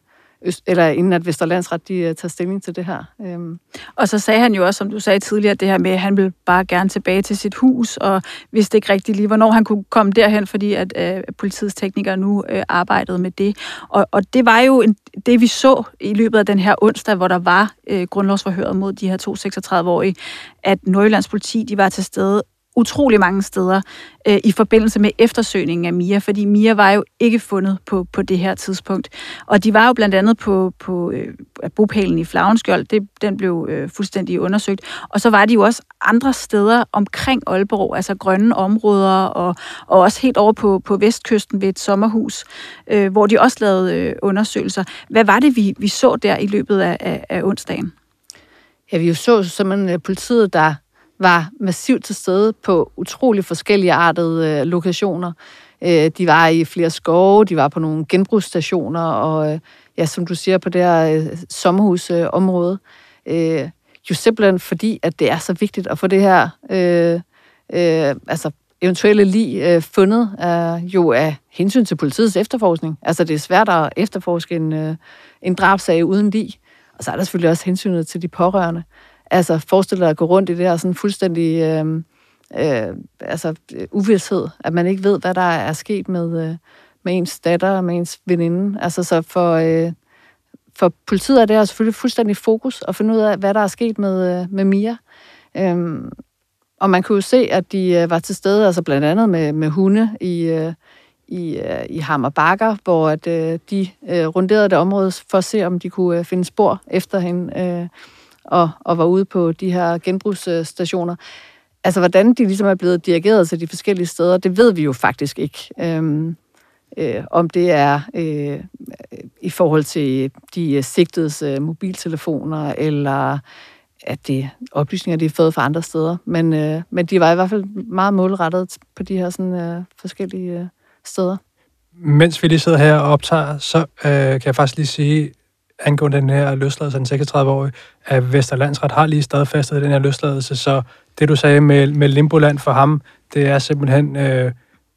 eller inden at Vesterlandsret de, uh, tager stilling til det her. Øhm. Og så sagde han jo også, som du sagde tidligere, det her med, at han ville bare gerne tilbage til sit hus, og vidste ikke rigtig lige, hvornår han kunne komme derhen, fordi at uh, politiets teknikere nu uh, arbejdede med det. Og, og det var jo en, det, vi så i løbet af den her onsdag, hvor der var uh, grundlovsforhøret mod de her to 36-årige, at Nordjyllands politi de var til stede utrolig mange steder øh, i forbindelse med eftersøgningen af Mia, fordi Mia var jo ikke fundet på, på det her tidspunkt. Og de var jo blandt andet på, på øh, bopælen i Flavenskjold, det, den blev øh, fuldstændig undersøgt. Og så var de jo også andre steder omkring Aalborg, altså grønne områder, og, og også helt over på, på vestkysten ved et sommerhus, øh, hvor de også lavede øh, undersøgelser. Hvad var det, vi, vi så der i løbet af, af, af onsdagen? Ja, vi jo så simpelthen øh, politiet, der var massivt til stede på utrolig forskellige artede øh, lokationer. Øh, de var i flere skove, de var på nogle genbrugsstationer, og øh, ja, som du siger, på det her øh, sommerhusområde. Øh, jo simpelthen fordi, at det er så vigtigt at få det her øh, øh, altså eventuelle lige øh, fundet øh, jo af hensyn til politiets efterforskning. Altså det er svært at efterforske en, øh, en drabsag uden lige. Og så er der selvfølgelig også hensynet til de pårørende. Altså, forestil dig at gå rundt i det her sådan fuldstændig øh, øh, altså, øh, uvidshed, at man ikke ved, hvad der er sket med, øh, med ens datter og med ens veninde. Altså, så for, øh, for politiet er det her selvfølgelig fuldstændig fokus at finde ud af, hvad der er sket med, øh, med Mia. Øh, og man kunne jo se, at de øh, var til stede, altså blandt andet med, med hunde i, øh, i, øh, i Hammerbakker, hvor at, øh, de øh, runderede det område for at se, om de kunne øh, finde spor efter hende. Øh, og, og var ude på de her genbrugsstationer. Altså, hvordan de ligesom er blevet dirigeret til de forskellige steder, det ved vi jo faktisk ikke. Øhm, øh, om det er øh, i forhold til de øh, sigtedes øh, mobiltelefoner, eller at det oplysninger, de har fået fra andre steder. Men, øh, men de var i hvert fald meget målrettet på de her sådan, øh, forskellige øh, steder. Mens vi lige sidder her og optager, så øh, kan jeg faktisk lige sige, angående den her løsladelse af den 36-årige, at Vesterlandsret har lige stadfæstet den her løsladelse, så det du sagde med, med Limboland for ham, det er simpelthen øh,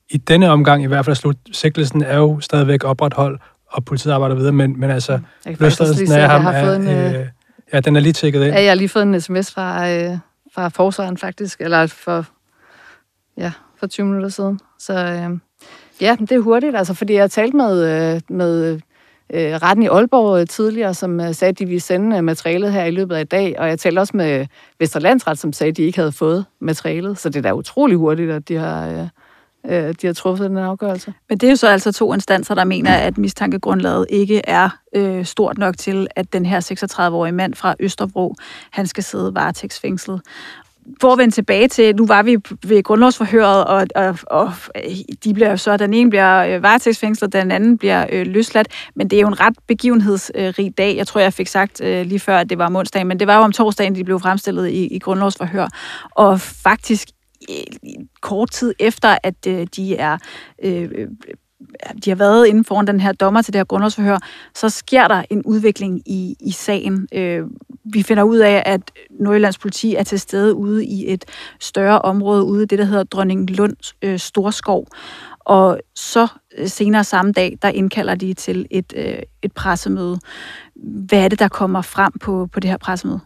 i denne omgang i hvert fald slut. Sigtelsen er jo stadigvæk opretholdt, og politiet arbejder videre, men, men altså løsladelsen af ham er, en, øh, øh, ja, den er lige tækket ind. Ja, jeg har lige fået en sms fra, øh, fra forsvaren faktisk, eller for, ja, for 20 minutter siden. Så øh, ja, det er hurtigt, altså, fordi jeg har talt med, øh, med øh, retten i Aalborg øh, tidligere, som øh, sagde, at de ville sende øh, materialet her i løbet af i dag. Og jeg talte også med Vesterlandsret, som sagde, at de ikke havde fået materialet. Så det er da utrolig hurtigt, at de har... Øh, øh, de har truffet den afgørelse. Men det er jo så altså to instanser, der mener, at mistankegrundlaget ikke er øh, stort nok til, at den her 36-årige mand fra Østerbro, han skal sidde varetægtsfængslet for at vende tilbage til, nu var vi ved grundlovsforhøret, og, og, og de bliver så, den ene bliver øh, varetægtsfængslet, den anden bliver øh, løsladt, men det er jo en ret begivenhedsrig dag. Jeg tror, jeg fik sagt øh, lige før, at det var om onsdagen, men det var jo om torsdagen, de blev fremstillet i, i grundlovsforhør. Og faktisk øh, kort tid efter, at øh, de er øh, de har været inden foran den her dommer til det her grundlovsforhør, så sker der en udvikling i, i sagen. Øh, vi finder ud af, at Nordjyllands politi er til stede ude i et større område, ude i det, der hedder Dronning Lunds øh, Storskov. Og så øh, senere samme dag, der indkalder de til et, øh, et pressemøde. Hvad er det, der kommer frem på, på det her pressemøde?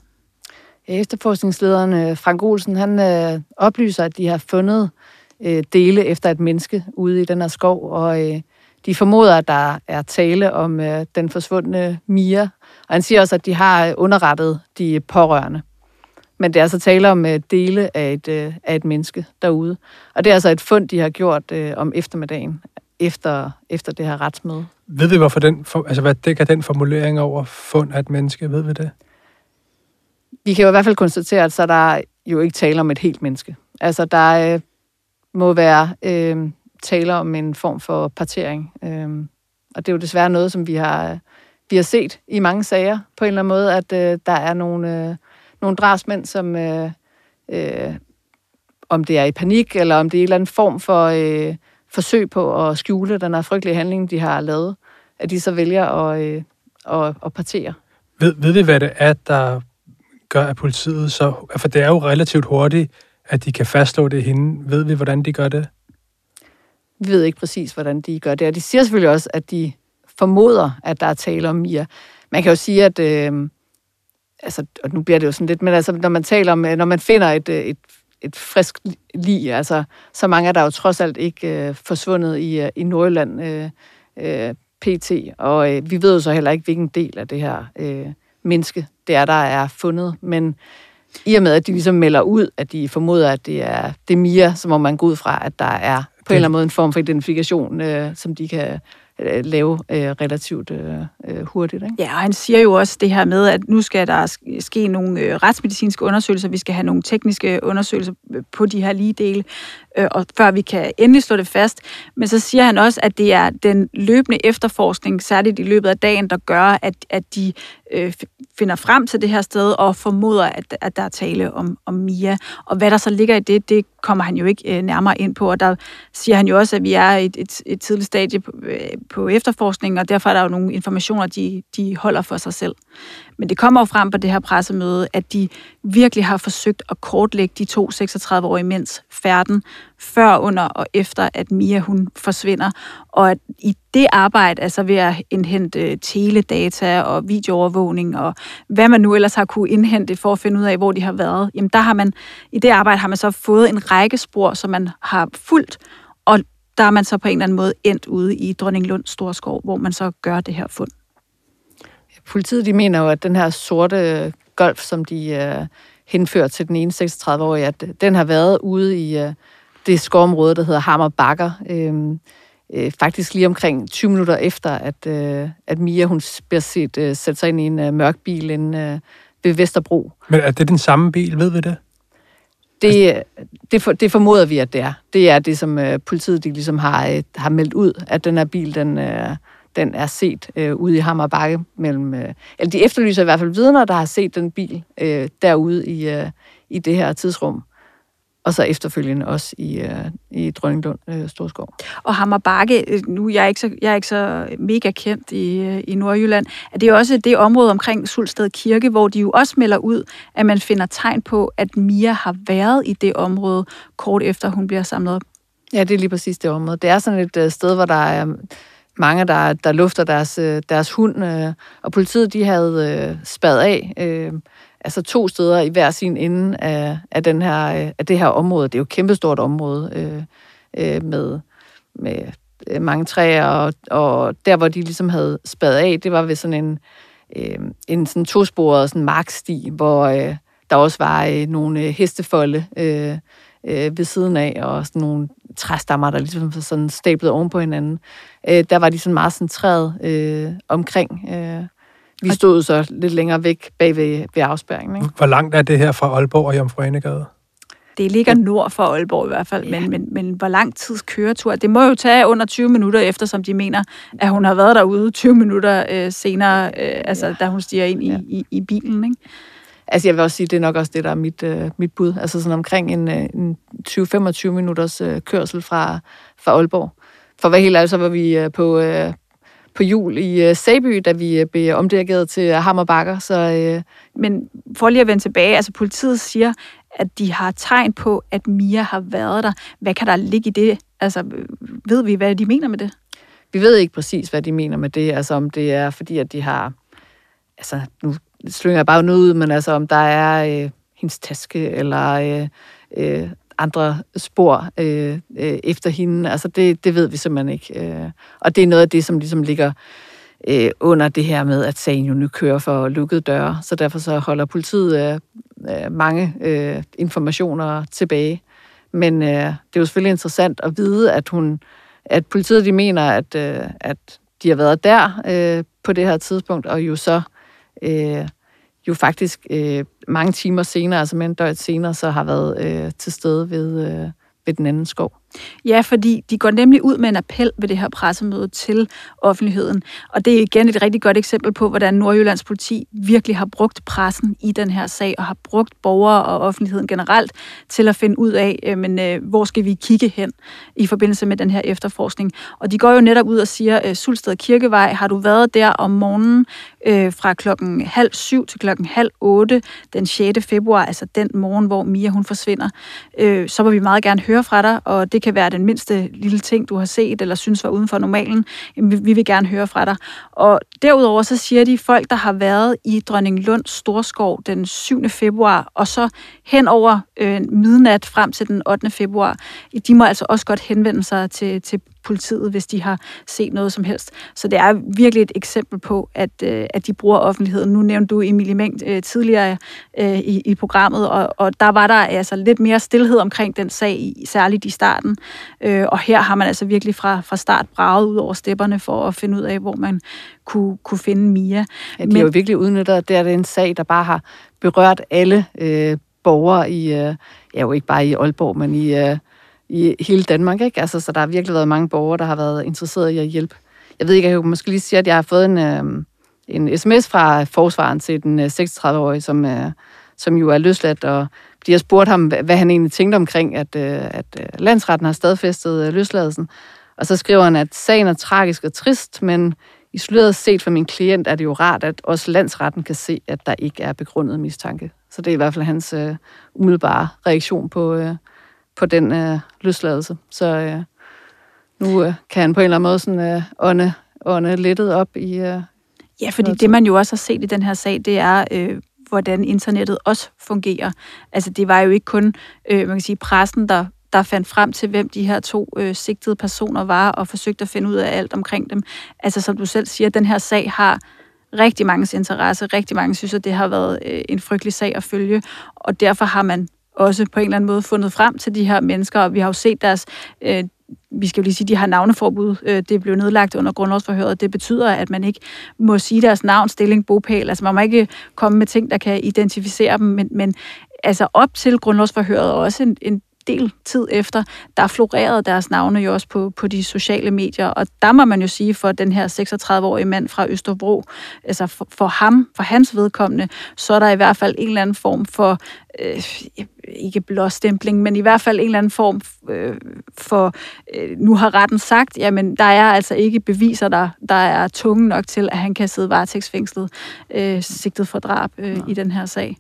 Efterforskningslederen øh, Frank Olsen, han øh, oplyser, at de har fundet øh, dele efter et menneske ude i den her skov, og øh, de formoder, at der er tale om øh, den forsvundne Mia. Og han siger også, at de har underrettet de pårørende. Men det er altså tale om øh, dele af et, øh, af et menneske derude. Og det er altså et fund, de har gjort øh, om eftermiddagen, efter, efter det her retsmøde. Ved vi, hvorfor den, for, altså hvad dækker den formulering over fund af et menneske? Ved vi det? Vi kan jo i hvert fald konstatere, at så der er jo ikke tale om et helt menneske. Altså, der øh, må være øh, tale om en form for partering. Øh, og det er jo desværre noget, som vi har, vi har set i mange sager på en eller anden måde, at øh, der er nogle, øh, nogle drabsmænd, som, øh, øh, om det er i panik, eller om det er en eller anden form for øh, forsøg på at skjule den her frygtelige handling, de har lavet, at de så vælger at, øh, at, at partere. Ved, ved vi, hvad det er, der gør, at politiet så... For det er jo relativt hurtigt, at de kan fastslå det hende. Ved vi, hvordan de gør det? Vi ved ikke præcis, hvordan de gør det. Og de siger selvfølgelig også, at de formoder, at der er tale om Mia. Man kan jo sige, at... Øh, altså, og nu bliver det jo sådan lidt, men altså, når man taler om, øh, når man finder et, øh, et, et frisk lig, altså, så mange er der jo trods alt ikke øh, forsvundet i, øh, i Nordjylland øh, øh, PT, og øh, vi ved jo så heller ikke, hvilken del af det her øh, menneske det er, der er fundet, men i og med, at de ligesom melder ud, at de formoder, at det er, det Mia, så må man gå ud fra, at der er på det. en eller anden måde en form for identifikation, øh, som de kan øh, lave øh, relativt øh, øh hurtigt. Ikke? Ja, og han siger jo også det her med, at nu skal der ske nogle øh, retsmedicinske undersøgelser, vi skal have nogle tekniske undersøgelser øh, på de her lige dele, øh, og før vi kan endelig slå det fast. Men så siger han også, at det er den løbende efterforskning, særligt i løbet af dagen, der gør, at, at de øh, finder frem til det her sted og formoder, at, at der er tale om, om Mia. Og hvad der så ligger i det, det kommer han jo ikke øh, nærmere ind på. Og der siger han jo også, at vi er i et, et, et tidligt stadie på, øh, på efterforskningen, og derfor er der jo nogle informationer, de, de holder for sig selv. Men det kommer jo frem på det her pressemøde, at de virkelig har forsøgt at kortlægge de to 36-årige mænds færden, før, under og efter, at Mia hun forsvinder. Og at i det arbejde, altså ved at indhente øh, teledata og videoovervågning og hvad man nu ellers har kunne indhente for at finde ud af, hvor de har været, jamen der har man, i det arbejde har man så fået en række spor, som man har fulgt, og der er man så på en eller anden måde endt ude i Dronninglund Storskov, hvor man så gør det her fund. Politiet de mener jo, at den her sorte golf, som de uh, henfører til den ene 36-årige, at den har været ude i uh, det skovområde, der hedder Hammer Bakker. Uh, uh, faktisk lige omkring 20 minutter efter, at, uh, at Mia hun bliver set uh, sætte sig ind i en uh, mørk bil inde uh, ved Vesterbro. Men er det den samme bil, ved vi det? Det, det, for, det formoder vi, at det er. Det er det, som uh, politiet de ligesom har, uh, har meldt ud, at den her bil, den, uh, den er set øh, ude i Hammer Bakke mellem... Øh, eller de efterlyser i hvert fald vidner, der har set den bil øh, derude i, øh, i det her tidsrum. Og så efterfølgende også i, øh, i Drønninglund øh, Storskov. Og Hammer Bakke, øh, nu jeg er ikke så, jeg er ikke så mega kendt i, øh, i Nordjylland, er det også det område omkring Sulsted Kirke, hvor de jo også melder ud, at man finder tegn på, at Mia har været i det område, kort efter hun bliver samlet op. Ja, det er lige præcis det område. Det er sådan et øh, sted, hvor der er mange, der, der lufter deres, øh, deres hund, øh, og politiet de havde øh, spadet af, øh, altså to steder i hver sin ende af, af, den her, øh, af det her område. Det er jo et kæmpestort område øh, øh, med, med øh, mange træer, og, og der, hvor de ligesom havde spadet af, det var ved sådan en, øh, en sådan tosporet sådan marksti, hvor øh, der også var øh, nogle øh, hestefolde øh, øh, ved siden af, og sådan nogle træstammer, der ligesom sådan stablet oven på hinanden. Øh, der var de sådan meget centreret øh, omkring. Øh, vi stod så lidt længere væk bag ved, ved afspærringen. Ikke? Hvor langt er det her fra Aalborg og Jomfru Anegade? Det ligger nord for Aalborg i hvert fald, ja. men, men, men hvor lang tids køretur? Det må jo tage under 20 minutter efter, som de mener, at hun har været derude 20 minutter øh, senere, øh, altså ja. da hun stiger ind i, ja. i, i bilen. Ikke? Altså jeg vil også sige, det er nok også det, der er mit, øh, mit bud. Altså sådan omkring en, øh, en 20-25 minutters øh, kørsel fra, fra Aalborg. For hvad helt ærlig, så var vi øh, på, øh, på jul i øh, Sæby, da vi øh, blev omdirigeret til Hammer Bakker. Så, øh, Men for lige at vende tilbage, altså politiet siger, at de har tegn på, at Mia har været der. Hvad kan der ligge i det? Altså, ved vi, hvad de mener med det? Vi ved ikke præcis, hvad de mener med det. Altså, om det er fordi, at de har... Altså, nu slynger jeg bare noget ud, men altså om der er øh, hendes taske, eller øh, øh, andre spor øh, øh, efter hende, altså det, det ved vi simpelthen ikke. Øh, og det er noget af det, som ligesom ligger øh, under det her med, at sagen jo nu kører for lukkede døre, så derfor så holder politiet øh, øh, mange øh, informationer tilbage. Men øh, det er jo selvfølgelig interessant at vide, at hun, at politiet de mener, at, øh, at de har været der øh, på det her tidspunkt, og jo så øh, jo faktisk øh, mange timer senere, altså med en døgn senere, så har været øh, til stede ved, øh, ved den anden skov. Ja, fordi de går nemlig ud med en appel ved det her pressemøde til offentligheden. Og det er igen et rigtig godt eksempel på, hvordan Nordjyllands politi virkelig har brugt pressen i den her sag, og har brugt borgere og offentligheden generelt til at finde ud af, øh, men, øh, hvor skal vi kigge hen i forbindelse med den her efterforskning. Og de går jo netop ud og siger, øh, Sulsted Kirkevej, har du været der om morgenen øh, fra klokken halv syv til klokken halv otte den 6. februar, altså den morgen, hvor Mia hun forsvinder, øh, så vil vi meget gerne høre fra dig, og det det kan være den mindste lille ting, du har set eller synes var uden for normalen. Jamen, vi vil gerne høre fra dig. Og derudover så siger de, folk, der har været i Dronning Lund Storskov den 7. februar, og så hen over øh, midnat frem til den 8. februar, de må altså også godt henvende sig til, til politiet, hvis de har set noget som helst. Så det er virkelig et eksempel på, at, øh, at de bruger offentligheden. Nu nævnte du Emilie Mængd øh, tidligere øh, i, i programmet, og, og der var der altså lidt mere stillhed omkring den sag, særligt i starten. Øh, og her har man altså virkelig fra, fra start braget ud over stepperne for at finde ud af, hvor man kunne, kunne finde Mia. Ja, de har jo virkelig udnyttet, at det er en sag, der bare har berørt alle øh, borgere i, øh, ja jo ikke bare i Aalborg, men i... Øh, i hele Danmark, ikke? Altså, så der har virkelig været mange borgere, der har været interesseret i at hjælpe. Jeg ved ikke, jeg kan måske lige sige, at jeg har fået en, øh, en sms fra forsvaren til den øh, 36-årige, som, øh, som jo er løsladt, og de har spurgt ham, hvad han egentlig tænkte omkring, at, øh, at øh, landsretten har stadfæstet øh, løsladelsen. Og så skriver han, at sagen er tragisk og trist, men isoleret set for min klient er det jo rart, at også landsretten kan se, at der ikke er begrundet mistanke. Så det er i hvert fald hans øh, umiddelbare reaktion på, øh, på den øh, løsladelse. Så øh, nu øh, kan han på en eller anden måde sådan, øh, ånde, ånde lettet op i... Øh, ja, fordi det man jo også har set i den her sag, det er... Øh, hvordan internettet også fungerer. Altså det var jo ikke kun øh, man kan sige, pressen, der, der fandt frem til, hvem de her to øh, sigtede personer var, og forsøgte at finde ud af alt omkring dem. Altså som du selv siger, den her sag har rigtig mange interesse. Rigtig mange synes, at det har været øh, en frygtelig sag at følge, og derfor har man også på en eller anden måde fundet frem til de her mennesker, og vi har jo set deres... Øh, vi skal jo lige sige, de har navneforbud. Øh, det blev nedlagt under grundlovsforhøret. Det betyder, at man ikke må sige deres navn, stilling, bopæl. Altså man må ikke komme med ting, der kan identificere dem, men, men altså op til grundlovsforhøret, og også en, en del tid efter, der florerede deres navne jo også på, på de sociale medier. Og der må man jo sige for den her 36-årige mand fra Østerbro, altså for, for ham, for hans vedkommende, så er der i hvert fald en eller anden form for, øh, ikke blåstempling, men i hvert fald en eller anden form øh, for, øh, nu har retten sagt, jamen der er altså ikke beviser, der, der er tunge nok til, at han kan sidde varetægtsfængslet, øh, sigtet for drab øh, i den her sag.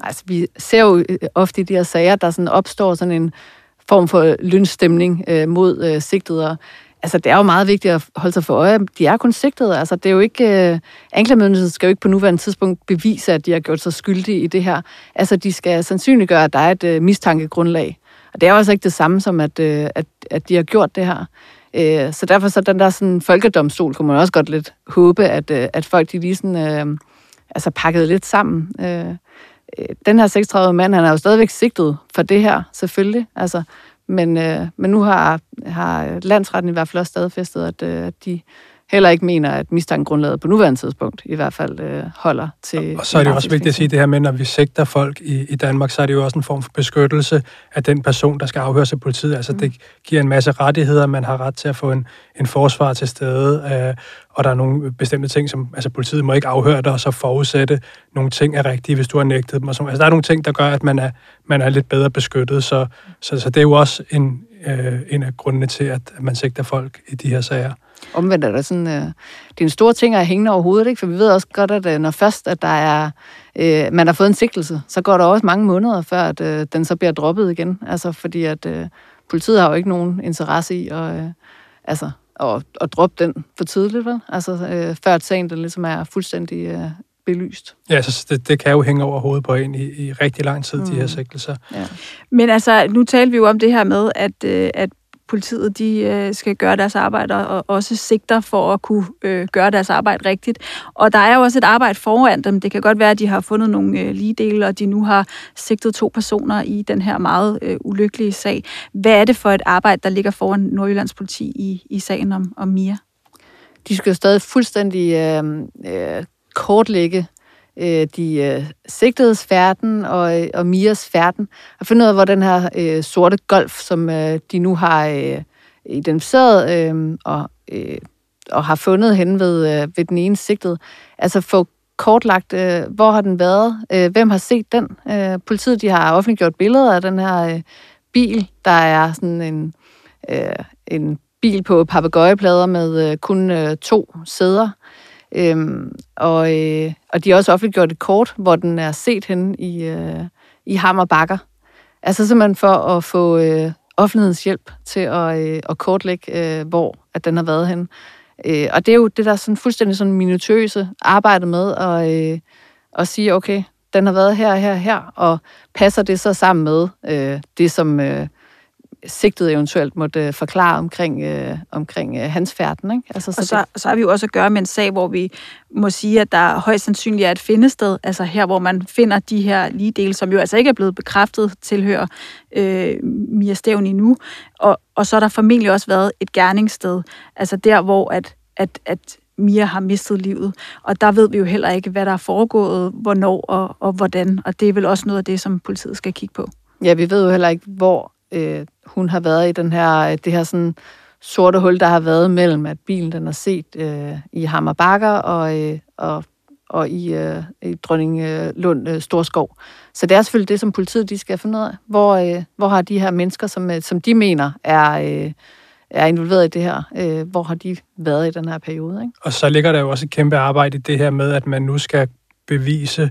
Altså, vi ser jo øh, ofte i de her sager, der sådan opstår sådan en form for lønstemning øh, mod øh, sigtede. Altså, det er jo meget vigtigt at holde sig for øje. De er kun sigtede. Altså, det er jo ikke... Øh, anklagemyndigheden skal jo ikke på nuværende tidspunkt bevise, at de har gjort sig skyldige i det her. Altså, de skal sandsynliggøre, at der er et øh, mistankegrundlag. Og det er jo altså ikke det samme som, at, øh, at, at de har gjort det her. Øh, så derfor så den der sådan folkedomstol, kunne man også godt lidt håbe, at, øh, at folk de lige sådan... Øh, altså pakket lidt sammen. Øh, Øh, den her 36 mand, han er jo stadigvæk sigtet for det her, selvfølgelig. Altså, men, øh, men nu har, har landsretten i hvert fald også stadfæstet, at øh, de heller ikke mener, at mistankegrundlaget på nuværende tidspunkt i hvert fald øh, holder til... Og så er det også vigtigt at sige det her med, når vi sigter folk i, i Danmark, så er det jo også en form for beskyttelse af den person, der skal afhøres af politiet. Altså mm. det giver en masse rettigheder, man har ret til at få en, en forsvar til stede, øh, og der er nogle bestemte ting, som altså politiet må ikke afhøre dig, og så forudsætte nogle ting er rigtige, hvis du har nægtet dem. Og så, altså der er nogle ting, der gør, at man er, man er lidt bedre beskyttet, så, så, så det er jo også en, øh, en af grundene til, at man sigter folk i de her sager. Omvendt er det sådan, øh, det er en stor ting at hænge over hovedet, ikke? for vi ved også godt, at øh, når først at der er, øh, man har fået en sigtelse, så går der også mange måneder, før at øh, den så bliver droppet igen. Altså fordi at øh, politiet har jo ikke nogen interesse i at, øh, altså, at, at droppe den for tidligt, vel? Altså øh, før sagen den ligesom er fuldstændig øh, belyst. Ja, så det, det kan jo hænge over hovedet på en i, i rigtig lang tid, mm. de her mm. sigtelser. Ja. Men altså, nu talte vi jo om det her med, at, øh, at politiet de øh, skal gøre deres arbejde og også sigter for at kunne øh, gøre deres arbejde rigtigt. Og der er jo også et arbejde foran dem. Det kan godt være, at de har fundet nogle øh, ligedele, og de nu har sigtet to personer i den her meget øh, ulykkelige sag. Hvad er det for et arbejde, der ligger foran Nordjyllands politi i, i sagen om, om Mia? De skal jo stadig fuldstændig øh, øh, kortlægge øh, de øh, sigtedes færden og, øh, og Mias færden, og finde ud af, hvor den her øh, sorte golf, som øh, de nu har øh, identificeret øh, og, øh, og har fundet hen ved, øh, ved den ene sigtede, altså få kortlagt, øh, hvor har den været, øh, hvem har set den. Øh, politiet de har offentliggjort billeder af den her øh, bil, der er sådan en, øh, en bil på papegøjeplader med øh, kun øh, to sæder. Øhm, og, øh, og de har også offentliggjort et kort, hvor den er set hen i, øh, i Hammer Bakker. Altså simpelthen for at få øh, offentlighedens hjælp til at, øh, at kortlægge, øh, hvor at den har været hen. Øh, og det er jo det, der sådan fuldstændig sådan minutøse arbejde med at, øh, at sige, okay, den har været her, her, her, og passer det så sammen med øh, det, som øh, sigtet eventuelt måtte øh, forklare omkring, øh, omkring øh, hans færden. Ikke? Altså, så og så, det... så har vi jo også at gøre med en sag, hvor vi må sige, at der højst sandsynligt er et findested, altså her, hvor man finder de her lige dele, som jo altså ikke er blevet bekræftet tilhører øh, Mia Stævn endnu. Og, og så har der formentlig også været et gerningssted, altså der, hvor at, at, at Mia har mistet livet. Og der ved vi jo heller ikke, hvad der er foregået, hvornår og, og hvordan. Og det er vel også noget af det, som politiet skal kigge på. Ja, vi ved jo heller ikke, hvor øh, hun har været i den her, det her sådan sorte hul, der har været mellem, at bilen den er set øh, i Hammerbakker og, øh, og, og i, øh, i Dronning øh, Lund øh, Storskov. Så det er selvfølgelig det, som politiet de skal finde ud af. Hvor, øh, hvor har de her mennesker, som, øh, som de mener er... Øh, er involveret i det her. Øh, hvor har de været i den her periode? Ikke? Og så ligger der jo også et kæmpe arbejde i det her med, at man nu skal bevise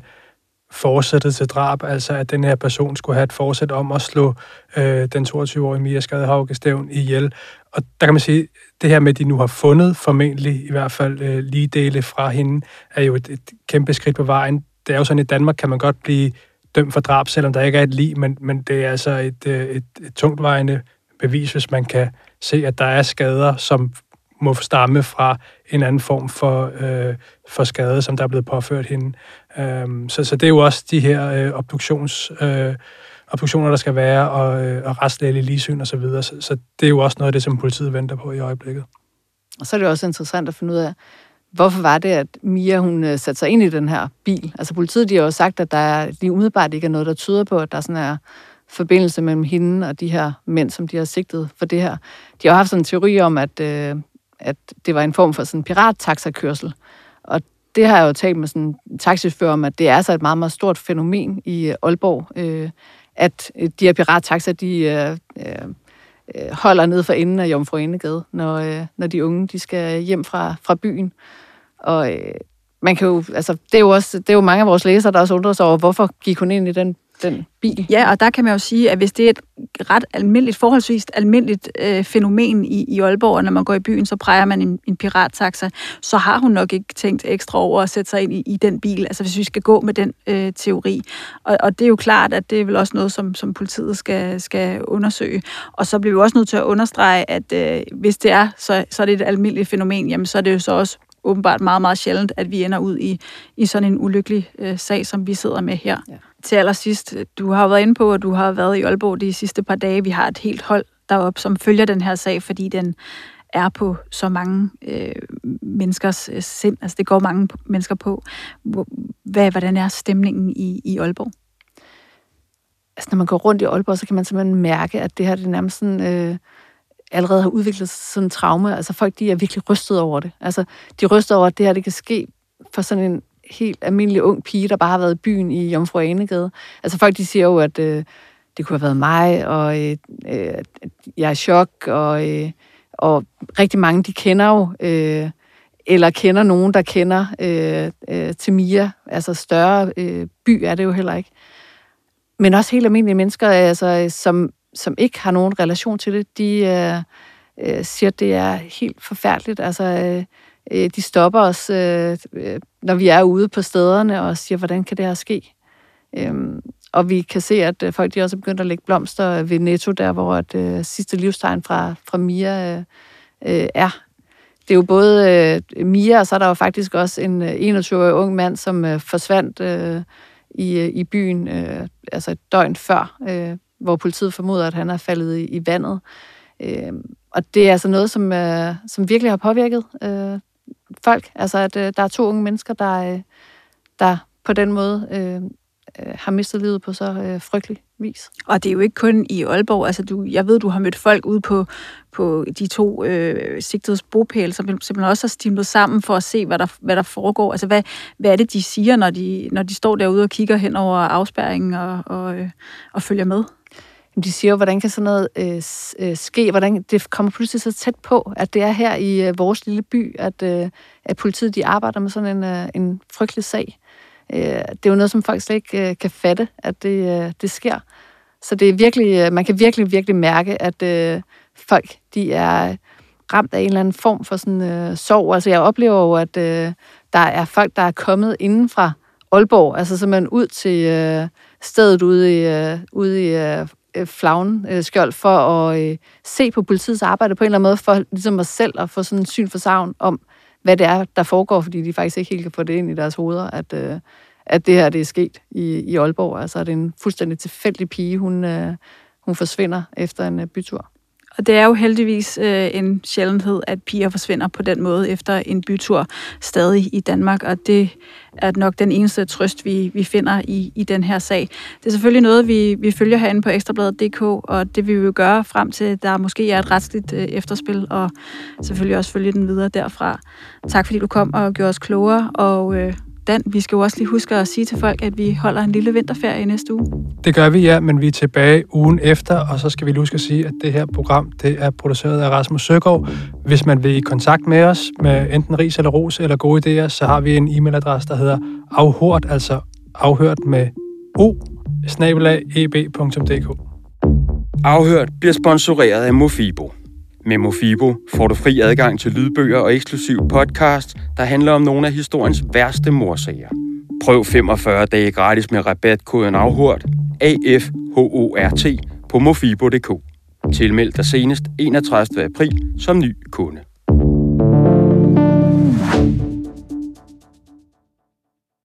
forsættet til drab, altså at den her person skulle have et forsæt om at slå øh, den 22-årige Mia Skadehauke Stævn ihjel. Og der kan man sige, det her med, at de nu har fundet formentlig i hvert fald øh, lige dele fra hende, er jo et, et kæmpe skridt på vejen. Det er jo sådan, at i Danmark kan man godt blive dømt for drab, selvom der ikke er et lig, men, men det er altså et, øh, et, et tungtvejende bevis, hvis man kan se, at der er skader, som må stamme fra en anden form for, øh, for skade, som der er blevet påført hende. Øhm, så, så det er jo også de her øh, obduktions, øh, obduktioner, der skal være, og, øh, og restlægelige ligesyn osv. Så, videre. så, så det er jo også noget af det, som politiet venter på i øjeblikket. Og så er det også interessant at finde ud af, hvorfor var det, at Mia hun øh, satte sig ind i den her bil? Altså politiet de har jo sagt, at der er, lige umiddelbart ikke er noget, der tyder på, at der sådan er forbindelse mellem hende og de her mænd, som de har sigtet for det her. De har haft sådan en teori om, at, øh, at det var en form for sådan pirat-taxakørsel. Og det har jeg jo talt med sådan en taxichauffør om, at det er så et meget, meget stort fænomen i øh, Aalborg, øh, at øh, de her pirattaxer, de øh, øh, øh, holder ned for enden af Jomfru Enegade, når, øh, når de unge de skal hjem fra, fra byen. Og øh, man kan jo, altså, det er jo også, det er jo mange af vores læsere, der også undrer sig over, hvorfor gik hun ind i den den bil. Ja, og der kan man jo sige, at hvis det er et ret almindeligt, forholdsvis almindeligt øh, fænomen i, i Aalborg, når man går i byen, så præger man en, en pirattaxa, så har hun nok ikke tænkt ekstra over at sætte sig ind i, i den bil, altså hvis vi skal gå med den øh, teori. Og, og det er jo klart, at det er vel også noget, som, som politiet skal, skal undersøge. Og så bliver vi også nødt til at understrege, at øh, hvis det er, så, så er det et almindeligt fænomen, jamen så er det jo så også åbenbart meget, meget sjældent, at vi ender ud i, i sådan en ulykkelig øh, sag, som vi sidder med her. Ja. Til allersidst, du har været inde på, at du har været i Aalborg de sidste par dage. Vi har et helt hold deroppe, som følger den her sag, fordi den er på så mange øh, menneskers øh, sind. Altså det går mange mennesker på. Hvad, hvordan er stemningen i, i Aalborg? Altså når man går rundt i Aalborg, så kan man simpelthen mærke, at det her det er nærmest sådan... Øh allerede har udviklet sådan en traume. Altså folk, de er virkelig rystet over det. Altså, de ryster over, at det her, det kan ske for sådan en helt almindelig ung pige, der bare har været i byen i Jomfru Anegade. Altså folk, de siger jo, at øh, det kunne have været mig, og øh, øh, jeg er i chok, og, øh, og rigtig mange, de kender jo, øh, eller kender nogen, der kender øh, øh, til Mia. Altså større øh, by er det jo heller ikke. Men også helt almindelige mennesker, altså, som som ikke har nogen relation til det, de øh, øh, siger, at det er helt forfærdeligt. Altså, øh, øh de stopper os øh, øh når vi er ude på stederne og siger, hvordan kan det her ske? Øhm, og vi kan se, at øh, folk de også er begyndt at lægge blomster ved Netto, der hvor et øh, sidste livstegn fra, fra Mia øh, øh, er. Det er jo både øh, Mia, og så er der jo faktisk også en øh, 21-årig ung mand, som øh, forsvandt øh, i, øh, i byen øh, altså et døgn før, øh, hvor politiet formoder, at han er faldet i, i vandet. Øh, og det er altså noget, som, øh, som virkelig har påvirket øh, folk. Altså, at øh, der er to unge mennesker, der, øh, der på den måde øh, øh, har mistet livet på så øh, frygtelig vis. Og det er jo ikke kun i Aalborg. Altså, du, jeg ved, du har mødt folk ude på, på de to øh, sigtedes bopæl, som simpelthen også har stimlet sammen for at se, hvad der, hvad der foregår. Altså, hvad, hvad er det, de siger, når de, når de står derude og kigger hen over afspærringen og, og, øh, og følger med? De siger jo, hvordan kan sådan noget øh, øh, ske? Hvordan det kommer pludselig så tæt på, at det er her i øh, vores lille by, at, øh, at politiet de arbejder med sådan en, øh, en frygtelig sag. Øh, det er jo noget, som folk slet ikke øh, kan fatte, at det, øh, det sker. Så det er virkelig, øh, man kan virkelig, virkelig mærke, at øh, folk de er ramt af en eller anden form for sådan øh, sorg. Altså jeg oplever jo, at øh, der er folk, der er kommet inden fra Aalborg, altså simpelthen ud til øh, stedet ude i, øh, ude i øh, øh, øh, skjold for at øh, se på politiets arbejde på en eller anden måde, for ligesom os selv at få sådan en syn for savn om, hvad det er, der foregår, fordi de faktisk ikke helt kan få det ind i deres hoveder, at, øh, at det her det er sket i, i Aalborg. Altså, at det er en fuldstændig tilfældig pige, hun, øh, hun forsvinder efter en øh, bytur. Og det er jo heldigvis øh, en sjældenhed, at piger forsvinder på den måde efter en bytur stadig i Danmark, og det er nok den eneste trøst, vi, vi finder i, i den her sag. Det er selvfølgelig noget, vi, vi følger herinde på ekstrabladet.dk, og det vi vil gøre frem til, der måske er et retsligt øh, efterspil, og selvfølgelig også følge den videre derfra. Tak fordi du kom og gjorde os klogere, og øh, Dan, vi skal jo også lige huske at sige til folk, at vi holder en lille vinterferie i næste uge. Det gør vi, ja, men vi er tilbage ugen efter, og så skal vi huske at sige, at det her program det er produceret af Rasmus Søgaard. Hvis man vil i kontakt med os med enten ris eller ros eller gode idéer, så har vi en e-mailadresse, der hedder afhørt, altså afhørt med o, eb.dk. Afhørt bliver sponsoreret af Mofibo. Med Mofibo får du fri adgang til lydbøger og eksklusiv podcast, der handler om nogle af historiens værste morsager. Prøv 45 dage gratis med rabatkoden AFHORT, AFHORT, på mofibo.dk. Tilmeld dig senest 31. april som ny kunde.